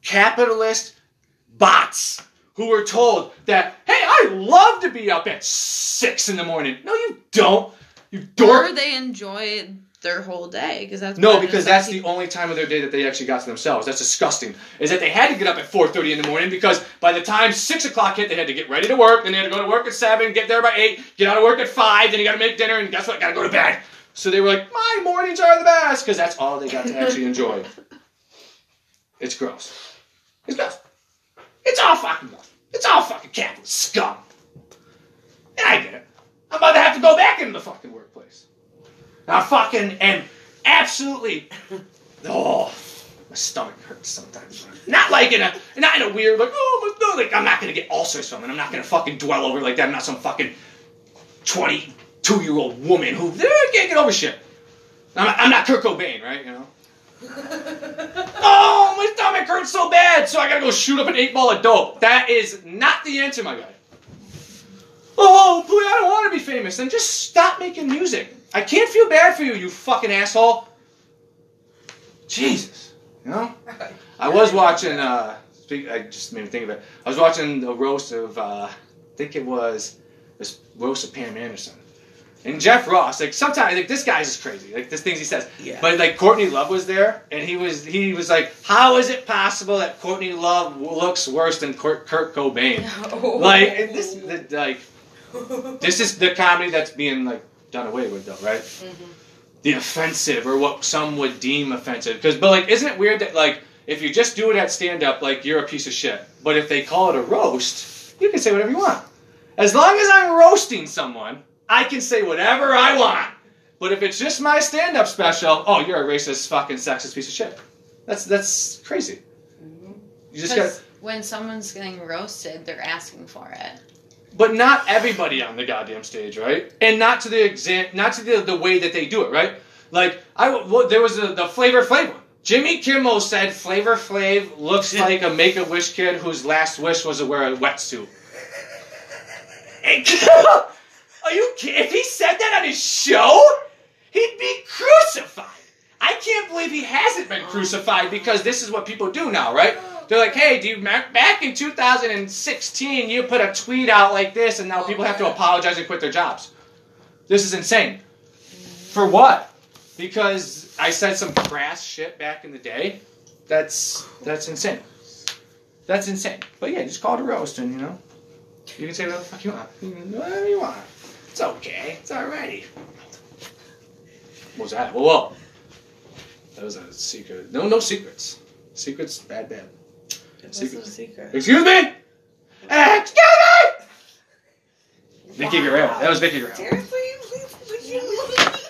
Capitalist bots who were told that, hey, I love to be up at six in the morning. No, you don't. You Or they enjoy their whole day because that's No, because that's the only time of their day that they actually got to themselves. That's disgusting. Is that they had to get up at 4.30 in the morning because by the time 6 o'clock hit, they had to get ready to work, then they had to go to work at 7, get there by 8, get out of work at 5, then you gotta make dinner, and guess what? Gotta go to bed. So they were like, my mornings are the best, because that's all they got to actually enjoy. It's gross. It's gross. It's all fucking gross. It's all fucking capitalist scum. And I get it. I'm about to have to go back into the fucking workplace. I fucking am absolutely. Oh, my stomach hurts sometimes. Not like in a, not in a weird like oh my stomach. Like I'm not gonna get ulcers from it. I'm not gonna fucking dwell over it like that. I'm not some fucking 22 year old woman who eh, can't get over shit. I'm not, I'm not Kurt Cobain, right? You know. Oh, my stomach hurts so bad, so I gotta go shoot up an eight ball of dope. That is not the answer, my guy. Oh, please, I don't want to be famous. Then just stop making music. I can't feel bad for you, you fucking asshole. Jesus, you know. I was watching. Uh, speak, I just made me think of it. I was watching the roast of. Uh, I think it was this roast of Pam Anderson. And Jeff Ross, like sometimes, like this guy's just crazy. Like this things he says. Yeah. But like Courtney Love was there, and he was he was like, "How is it possible that Courtney Love looks worse than Kurt, Kurt Cobain?" Like and this, the, like this is the comedy that's being like done away with, though, right? Mm-hmm. The offensive, or what some would deem offensive, because but like, isn't it weird that like if you just do it at stand up, like you're a piece of shit, but if they call it a roast, you can say whatever you want, as long as I'm roasting someone. I can say whatever I want. But if it's just my stand-up special, oh, you're a racist, fucking sexist piece of shit. That's that's crazy. Mm-hmm. You just got, when someone's getting roasted, they're asking for it. But not everybody on the goddamn stage, right? And not to the exam, not to the, the way that they do it, right? Like I, well, there was the, the Flavor Flav one. Jimmy Kimmel said Flavor Flav looks like a Make a Wish kid whose last wish was to wear a wetsuit. Are you kidding? If he said that on his show, he'd be crucified. I can't believe he hasn't been crucified because this is what people do now, right? They're like, hey, do you back in 2016 you put a tweet out like this and now people have to apologize and quit their jobs. This is insane. For what? because I said some crass shit back in the day, that's that's insane. That's insane. But yeah, just call it a roast, and you know, you can say whatever the fuck you want. You can do whatever you want. It's okay. It's alrighty. What was that? Whoa, whoa. That was a secret. No, no secrets. Secrets, bad, bad. It Secret. wasn't secret. Excuse me. Excuse me. Vickie Guerrero. That was Vickie Guerrero. Seriously?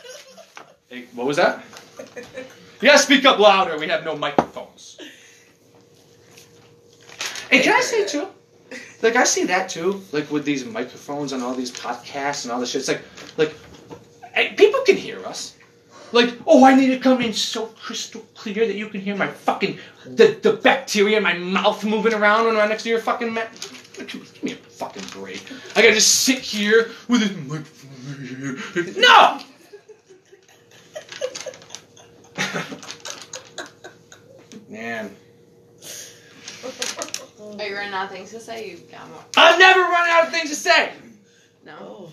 Hey, what was that? Gotta speak up louder. We have no microphones. Hey, can I say too? Like I see that too. Like with these microphones and all these podcasts and all this shit. It's like, like, hey, people can hear us. Like, oh, I need to come in so crystal clear that you can hear my fucking the the bacteria in my mouth moving around when I'm next to your fucking ma- Give me a fucking break. I gotta just sit here with this microphone. No. Man, Are you running out of things to say? You got more. I've never run out of things to say. No. Oh.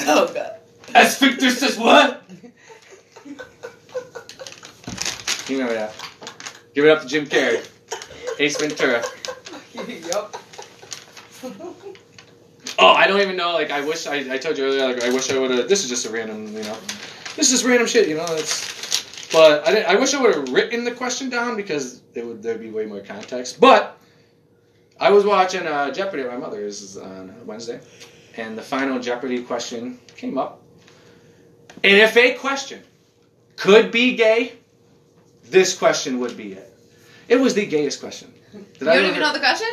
Oh god. As Victor says, what? You remember that? Give it up to Jim Carrey, Ace Ventura. yup. Oh, I don't even know. Like, I wish I, I told you earlier. Like, I wish I would have. This is just a random, you know. This is random shit, you know. It's. But I, didn't- I wish I would have written the question down because there would there'd be way more context. But I was watching uh, Jeopardy at my mother's on Wednesday, and the final Jeopardy question came up. And if a question could be gay, this question would be it. It was the gayest question. Did You don't ever- even know the question?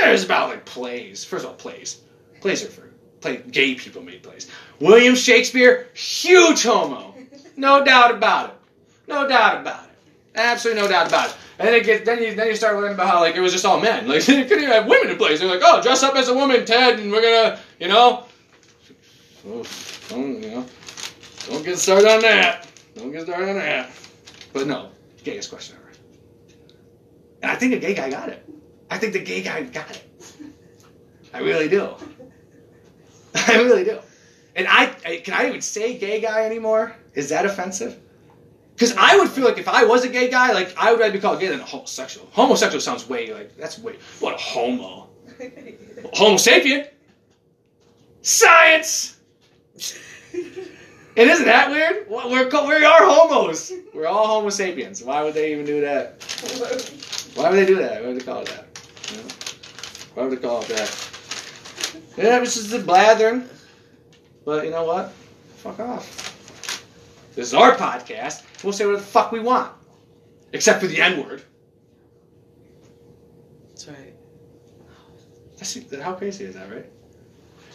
yeah, was about like plays. First of all, plays. Plays are for play. Gay people made plays. William Shakespeare, huge homo, no doubt about it. No doubt about it. Absolutely no doubt about it. And then it gets, then you then you start learning about how like it was just all men. Like they couldn't even have women in plays. They're like, oh, dress up as a woman, Ted, and we're gonna, you know. Oh, oh you know? Don't get started on that. Don't get started on that. But no, gayest question ever. And I think a gay guy got it. I think the gay guy got it. I really do. I really do. And I, I can I even say gay guy anymore? Is that offensive? Because I would feel like if I was a gay guy, like I would rather be called gay than a homosexual. Homosexual sounds way like that's way what a homo. Homo sapien. Science. And isn't that weird? We're we are homos. We're all Homo sapiens. Why would they even do that? Why would they do that? Why would they call it that? You know? Why would they call it that? Yeah, it was just a blathering. But you know what? Fuck off. This is our podcast. We'll say whatever the fuck we want. Except for the N word. That's right. That's, how crazy is that, right?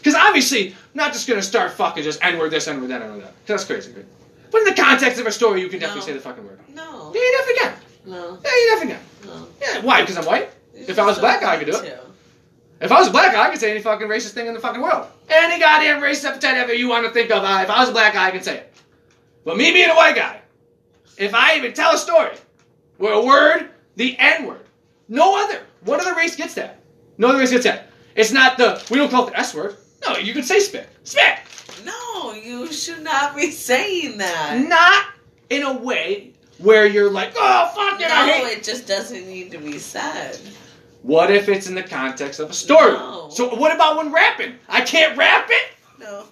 Because obviously, I'm not just gonna start fucking just N word this, N word that, N word that. that's crazy, right? But in the context of a story, you can definitely No. say the fucking word. No. Yeah, you definitely can. No. Yeah, you definitely can. No. Yeah, why? Because I'm white? If I was just black, I could do it. to. If I was a black guy, I could say any fucking racist thing in the fucking world. Any goddamn racist epithet ever you want to think of. uh, If I was a black guy, I could say it. But me being a white guy, if I even tell a story where a word, the N word, no other, what other race gets that? No other race gets that. It's not the, we don't call it the S word. No, you can say spit. Spit! No, you should not be saying that. Not in a way where you're like, oh, fuck it, I No, hate it just doesn't need to be said. What if it's in the context of a story? No. So what about when rapping? I can't rap it? No.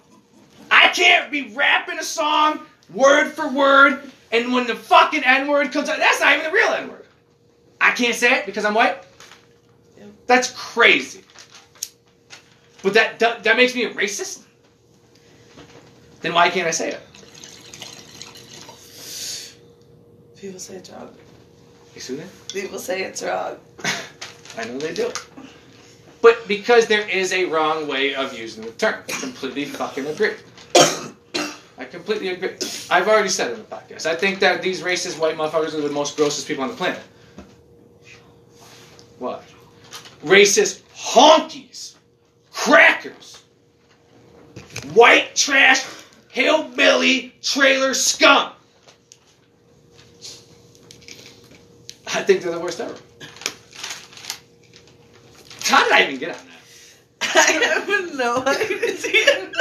I can't be rapping a song word for word, and when the fucking N word comes out, that's not even the real N word. I can't say it because I'm white. That's crazy. But that, that that makes me a racist. Then why can't I say it? People say it's wrong. You see that? People say it's wrong. I know they do. But because there is a wrong way of using the term. I completely fucking agree. I completely agree. I've already said it in the podcast. I think that these racist white motherfuckers are the most grossest people on the planet. What? Racist honkies, crackers, white trash, hillbilly, trailer scum. I think they're the worst ever. How did I even get on that? I have no idea.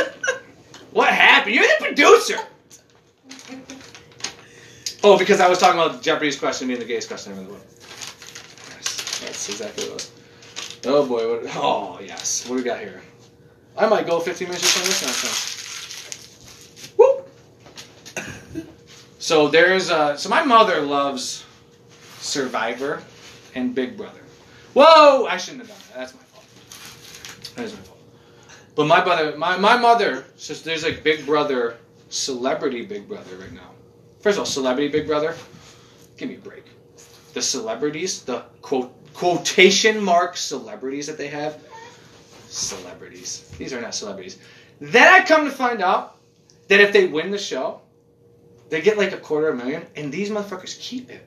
What happened? You're the producer. Oh, because I was talking about Jeopardy's question being the gayest question in the world. Yes, that's exactly what it was. Oh boy, what, oh yes. What do we got here? I might go 15 minutes on this nonsense. Whoop! So there's uh, so my mother loves Survivor and Big Brother. Whoa! I shouldn't have done that. That's my fault. That is my fault. But my brother, my, my mother says there's like Big Brother, celebrity Big Brother right now. First of all, celebrity Big Brother, give me a break. The celebrities, the quote quotation mark celebrities that they have, celebrities. These are not celebrities. Then I come to find out that if they win the show, they get like a quarter of a million, and these motherfuckers keep it.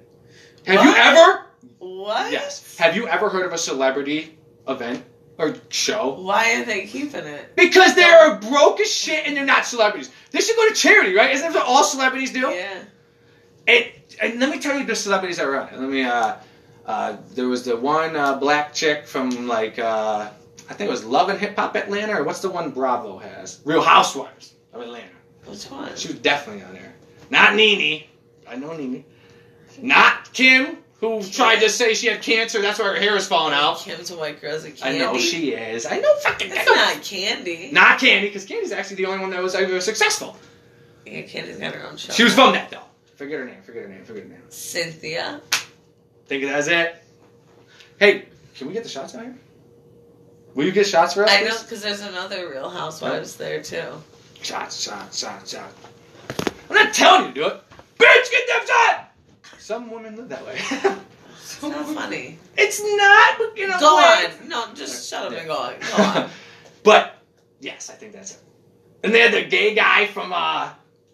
Have you ever? What? Yes. Have you ever heard of a celebrity event or show? Why are they keeping it? Because they're broke as shit and they're not celebrities. They should go to charity, right? Isn't that what all celebrities do? Yeah. And, and let me tell you the celebrities that were on it. Let me. Uh, uh, there was the one uh, black chick from like uh, I think it was Love and Hip Hop Atlanta, or what's the one Bravo has? Real Housewives of Atlanta. Which one? She was definitely on there. Not Nene. I know Nene. Not Kim, who tried to say she had cancer. That's why her hair is falling out. Kim's a white girl's a I candy. I know she is. I know fucking. It's not candy. Not Kandi, because Kandi's actually the only one that was ever successful. Yeah, Kandi's got her own show. She was from that though. Forget her name. Forget her name. Forget her name. Cynthia. Think that's it. Hey, can we get the shots out here? Will you get shots for us? I know because there's another Real Housewives there too. Shots, shots, shots, shots. I'm not telling you to do it. Bitch, get them shot! Some women live that way. It's not funny. it's not, but you know. Go on. No, just shut up and go on. Go on. but yes, I think that's it. And they had the gay guy from uh,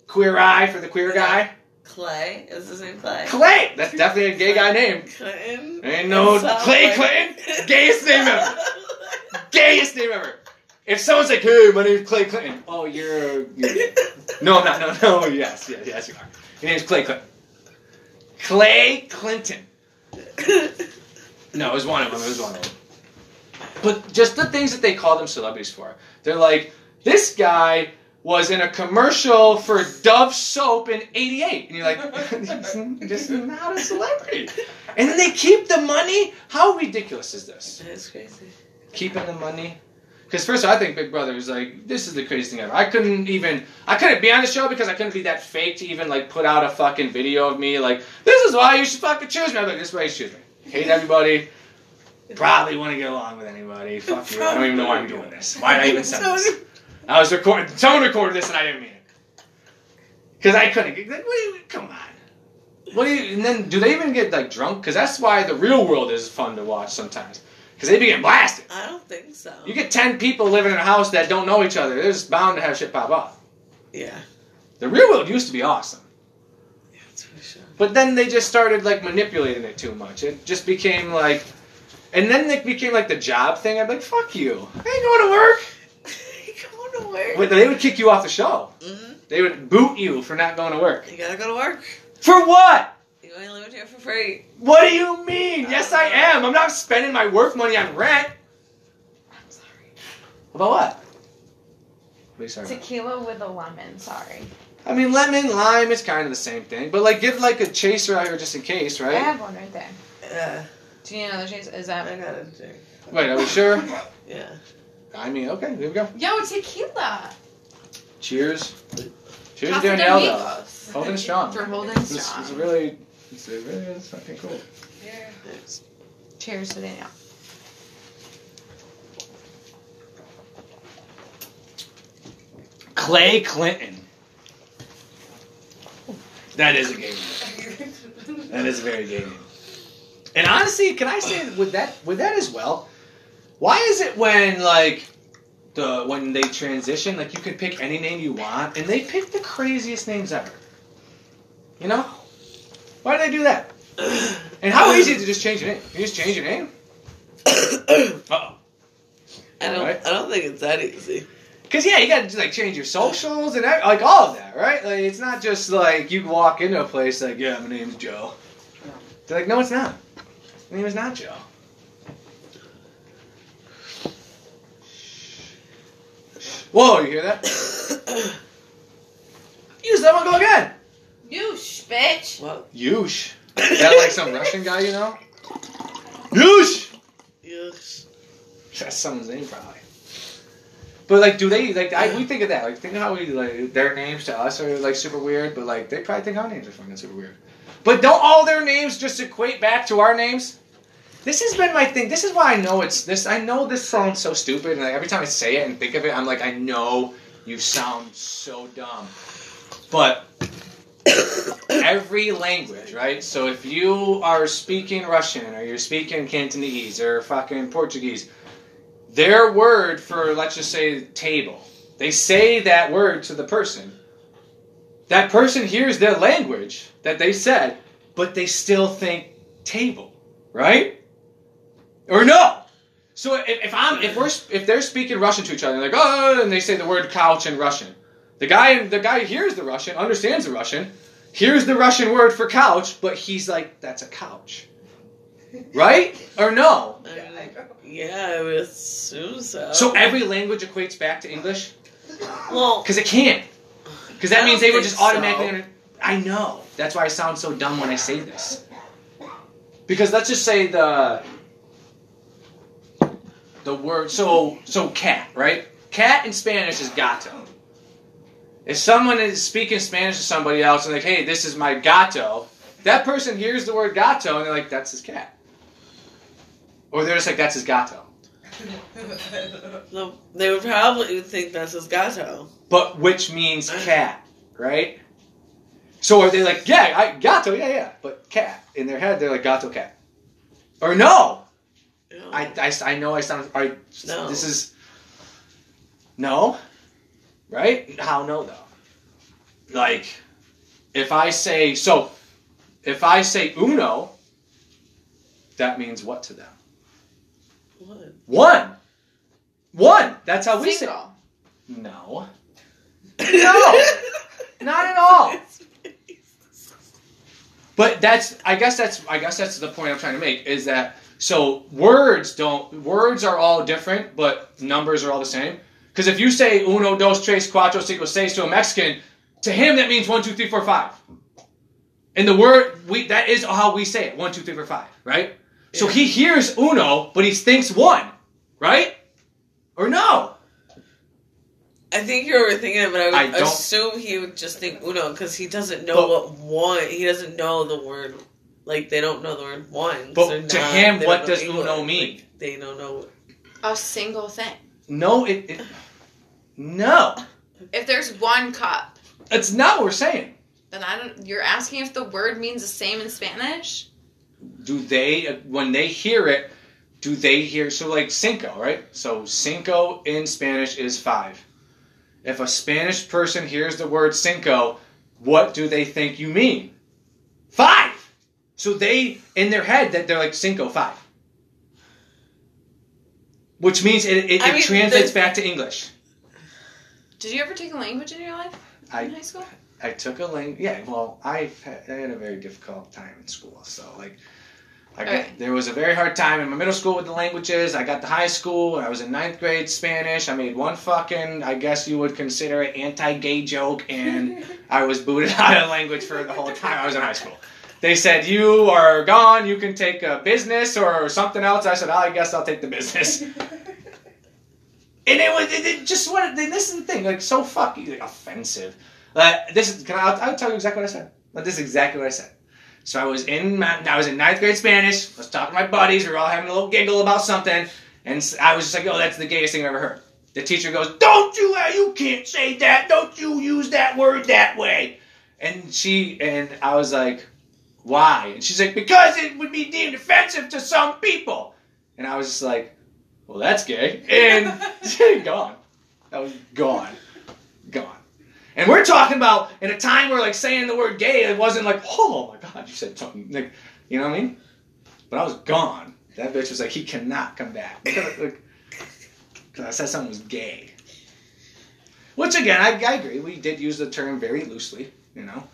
Queer Eye for the queer guy. Clay. Is his name Clay? Clay. That's definitely a gay guy name. Clinton. Ain't no Clay like- Clinton. Gayest name ever. Gayest name ever. If someone's like, "Hey, my name's Clay Clinton," oh, you're, you're no, I'm not. No, no. Yes, yes, yes, you are. Your name's Clay Clinton. Clay Clinton. No, it was one of them. It was one of them. But just the things that they call them celebrities for. They're like, this guy was in a commercial for Dove soap in '88, and you're like, just not a celebrity. And then they keep the money. How ridiculous is this? That's crazy. keeping the money. Because first, I think Big Brother is like this is the craziest thing ever. I couldn't even I couldn't be on the show because I couldn't be that fake to even like put out a fucking video of me like this is why you should fucking choose me. I'm like this is why you should choose me. Hate everybody. Probably wouldn't get along with anybody. Fuck you. I don't even know why I'm doing this. Why did I even send this? I was recording. Someone recorded this and I didn't mean it. Because I couldn't. get- Like, what do you, come on. What do you? And then do they even get like drunk? Because that's why the real world is fun to watch sometimes. Because they be getting blasted. I don't think so. You get 10 people living in a house that don't know each other, They're just bound to have shit pop off. Yeah. The real world used to be awesome. Yeah, that's for sure. But then they just started like manipulating it too much. It just became like and then it became like the job thing. I'm like, fuck you. I ain't going to work. Going to work. But they would kick you off the show. hmm They would boot you for not going to work. You gotta go to work. For what? You ain't live here for free. What do you mean? Yes, I am. I'm not spending my work money on rent. I'm sorry. About what? What are you sorry about? Tequila with a lemon. Sorry. I mean, lemon, lime, it's kind of the same thing. But like, give like a chaser out here just in case, right? I have one right there. Yeah. Do you need another chase? Is that... I got a drink. Wait, are we sure? Yeah. I mean, okay, here we go. Yo, tequila. Cheers. Cheers, Casa de Danielle. though. Amigos. Holding strong. For holding This is strong. really, it's really is fucking cool. Thanks. Cheers to Danielle. Clay Clinton. That is a game. name. That is a very gay name. And honestly, can I say with that with that as well? Why is it when like the when they transition, like you could pick any name you want, and they pick the craziest names ever? You know? Why do they do that? And how easy is it to just change your name? You just change your name? Uh oh. I don't. Right. I don't think it's that easy. Cause yeah, you gotta just, like change your socials and like all of that, right? Like it's not just like you walk into a place like, yeah, my name's Joe. They're like, no, it's not. My name is not Joe. Whoa, you hear that? Use that one, go again. You bitch. What? Yush. Is that like some Russian guy you know? Yush. Yush. That's someone's name probably. But like, do they like? I, we think of that. Like, think of how we like their names to us are like super weird, but like they probably think our names are fucking super weird. But don't all their names just equate back to our names? This has been my thing. This is why I know it's this. I know this sounds so stupid, and like, every time I say it and think of it, I'm like, I know you sound so dumb. But every language, right? So if you are speaking Russian or you're speaking Cantonese or fucking Portuguese, their word for let's just say table, they say that word to the person. That person hears their language that they said, but they still think table, right? Or no. So if, if I'm if we're if they're speaking Russian to each other, like oh, and they say the word couch in Russian, the guy the guy hears the Russian, understands the Russian, hears the Russian word for couch, but he's like that's a couch, right? Or no? Yeah, I would assume so. So every language equates back to English well, because it can't. Because that means they would just automatically. so. Under- I know. That's why I sound so dumb when I say this. Because let's just say the the word so so cat right? Cat in spanish is gato. If someone is speaking spanish to somebody else and like hey this is my gato that person hears the word gato and they're like that's his cat. Or they're just like that's his gato. The- they would probably think that's his gato. but which means cat right? So are they like yeah I, gato yeah yeah. But cat in their head they're like gato cat. Or no I, I, I know I sound. I, No. This is. No? Right? How no, though? Like, if I say. So, if I say uno, that means what to them? What? One! One! That's how we say Single. No. No! Not at all. But that's I guess that's I guess that's the point I'm trying to make is that so words don't words are all different, but numbers are all the same. Because if you say uno, dos, tres, cuatro, cinco, seis to a Mexican, to him that means one, two, three, four, five. And the word we that is how we say it. One, two, three, four, five, right? So he hears uno, but he thinks one, right? Or no? I think you're overthinking it, but I would I assume he would just think uno because he doesn't know But- what one. He doesn't know the word. Like they don't know the word one. But so to now him, what does English. uno mean? Like, they don't know. A single thing. No, it, it no. If there's one cup, That's not what we're saying. then I don't. You're asking if the word means the same in Spanish. do they when they hear it do they hear so like cinco right so cinco in spanish is five if a spanish person hears the word cinco what do they think you mean five so they in their head that they're like cinco five which means it, it, it mean, translates the- back to english Did you ever take a language in your life in I high school? I took a language. Yeah, well, I had, I had a very difficult time in school. So like, I got, Okay. there was a very hard time in my middle school with the languages. I got to high school. I was in ninth grade Spanish. I made one fucking, I guess you would consider it anti-gay joke, and I was booted out of language for the whole time I was in high school. They said you are gone. You can take a business or something else. I said, oh, I guess I'll take the business. And it was it, it just what this is the thing like so fucking like, offensive. Like this is can I? I'll, I'll tell you exactly what I said. But this is exactly what I said. So I was in I was in ninth grade Spanish. I was talking to my buddies. We were all having a little giggle about something, and I was just like, "Oh, that's the gayest thing I've ever heard." The teacher goes, "Don't you? Uh, you can't say that. Don't you use that word that way?" And she and I was like, "Why?" And she's like, "Because it would be deemed offensive to some people." And I was just like, "Well, that's gay," and gone. That was gone. And we're talking about in a time where like saying the word gay, it wasn't like, oh my god, you said something like, you know what I mean? But I was gone. That bitch was like, he cannot come back because like, I said something was gay. Which again, I, I agree. We did use the term very loosely, you know.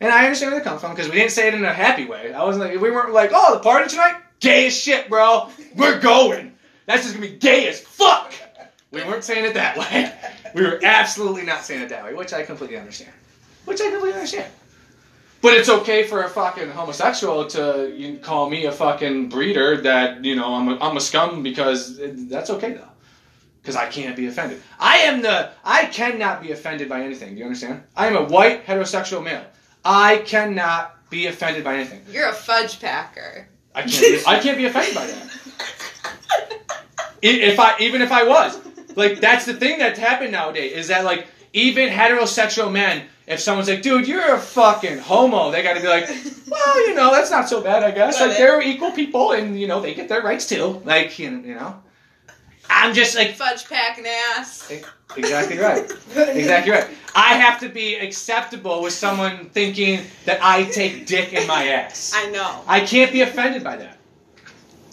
And I understand where they come from because we didn't say it in a happy way. I wasn't like we weren't like, oh, the party tonight, gay as shit, bro. We're going. That's just gonna be gay as fuck. We weren't saying it that way. We were absolutely not saying it that way, which I completely understand. Which I completely understand. But it's okay for a fucking homosexual to you call me a fucking breeder that you know I'm a, I'm a scum because that's okay though, because I can't be offended. I am the I cannot be offended by anything. Do you understand? I am a white heterosexual male. I cannot be offended by anything. You're a fudge packer. I can't. Be, I can't be offended by that. If I even if I was like that's the thing that's happened nowadays is that like even heterosexual men, if someone's like, dude, you're a fucking homo, they got to be like, well, you know, that's not so bad, I guess. Like they're equal people, and you know they get their rights too. Like you you know, I'm just like Fudge packing ass. exactly right. Exactly right. I have to be acceptable with someone thinking that I take dick in my ass. I know. I can't be offended by that.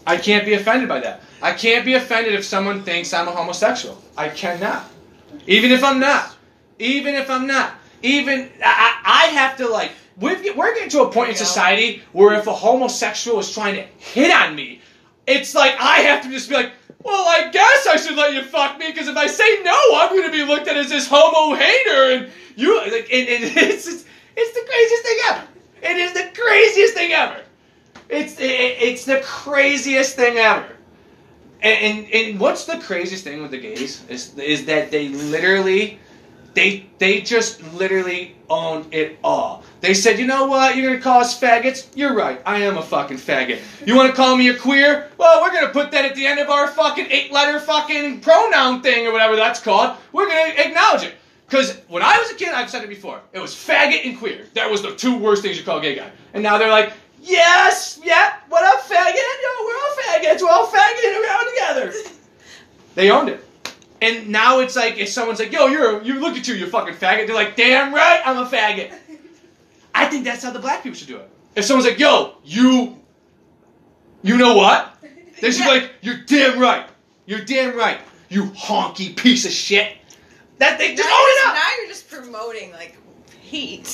I can't be offended by that. I can't be offended if someone thinks I'm a homosexual. I cannot. Even if I'm not. Even if I'm not. Even I, I I have to like we're getting to a point in society where if a homosexual is trying to hit on me, it's like I have to just be like, well, I guess I should let you fuck me because if I say no, I'm going to be looked at as this homo hater, and you like, and, and it's just, it's the craziest thing ever. It is the craziest thing ever. It's it, it's the craziest thing ever. And, and and what's the craziest thing with the gays is is that they literally they they just literally own it all. They said, you know what, you're gonna call us faggots? You're right, I am a fucking faggot. You wanna call me a queer? Well, we're gonna put that at the end of our fucking eight letter fucking pronoun thing or whatever that's called. We're gonna acknowledge it. Cause when I was a kid, I've said it before, it was faggot and queer. That was the two worst things you call a gay guy. And now they're like, yes, yeah, what up, faggot? Yo, we're all faggots, we're all faggotting around together. They owned it. And now it's like if someone's like, "Yo, you're you look at you, you fucking faggot," they're like, "Damn right, I'm a faggot." I think that's how the black people should do it. If someone's like, "Yo, you, you know what?" They should be like, "You're damn right. You're damn right. You honky piece of shit." That they just now, own you're it up. now you're just promoting like hate.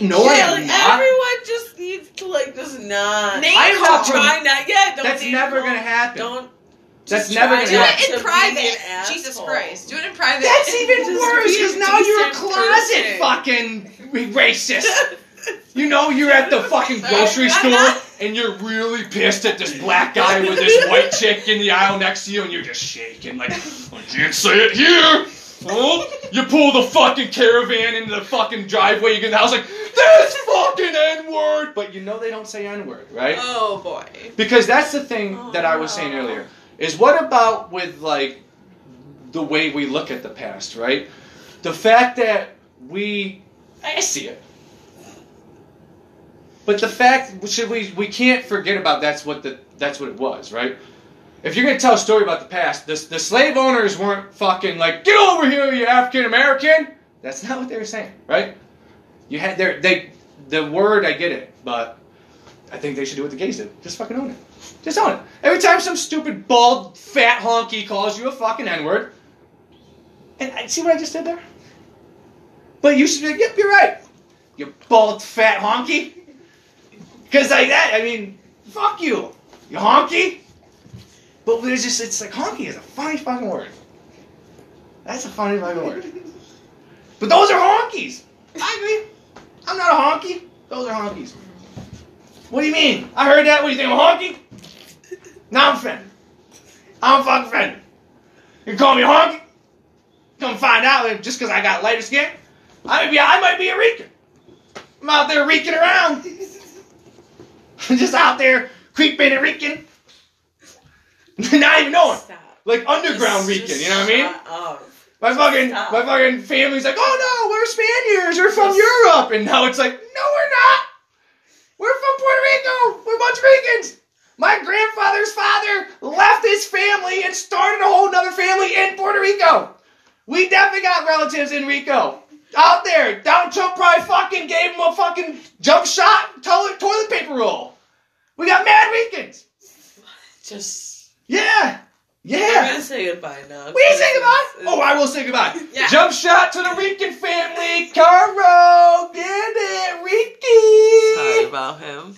No, I am like not. everyone just needs to like just not. Name I am not call. try not. Yeah, don't That's never call. gonna happen. Don't. That's just never gonna Do not happen. it in private. Jesus. Christ. Do it in private. That's even worse because now you're a closet person. fucking racist. You know you're at the fucking grocery store and you're really pissed at this black guy with this white chick in the aisle next to you and you're just shaking like, oh, I can't say it here. Oh, you pull the fucking caravan into the fucking driveway, you get in the house like, this fucking N-word! But you know they don't say N-word, right? Oh boy. Because that's the thing oh, that I was saying Oh. earlier. Is what about with like the way we look at the past, right? The fact that we I see it. But the fact should we we can't forget about that's what the that's what it was, right? If you're gonna tell a story about the past, the, the slave owners weren't fucking like, get over here, you African American. That's not what they were saying, right? You had their they the word I get it, but I think they should do what the gays did. Just fucking own it. Just own it. Every time some stupid bald fat honky calls you a fucking N word, and I see what I just did there. But you should be like, yep, you're right. You bald fat honky. Because like that, I mean, fuck you, you honky. But there's just it's like honky is a funny fucking word. That's a funny fucking word. But those are honkies. I agree. I'm not a honky. Those are honkies. What do you mean? I heard that. What do you think? I'm a honky? Now I'm offended. I'm fucking offended. You call me honky? Come find out that just because I got lighter skin, I might be I might be a reeker. I'm out there reeking around. just out there creeping and reeking. Not even knowing. Stop. Like underground Just- reeking, just you know what I mean? up. My fucking Stop. my fucking family's like, oh no, we're Spaniards, we're from Europe, and now it's like, no, we're not. We're from Puerto Rico. We're a bunch of Ricans. My grandfather's father left his family and started a whole nother family in Puerto Rico. We definitely got relatives in Rico. Out there. Donald Trump probably fucking gave him a fucking jump shot toilet, toilet paper roll. We got mad Ricans. Just. Yeah. We're Yeah. gonna say goodbye now. We say goodbye. Oh, I will say goodbye. Yeah. Jump shot to the Rican family. Caro, get it, Ricky. Sorry about him.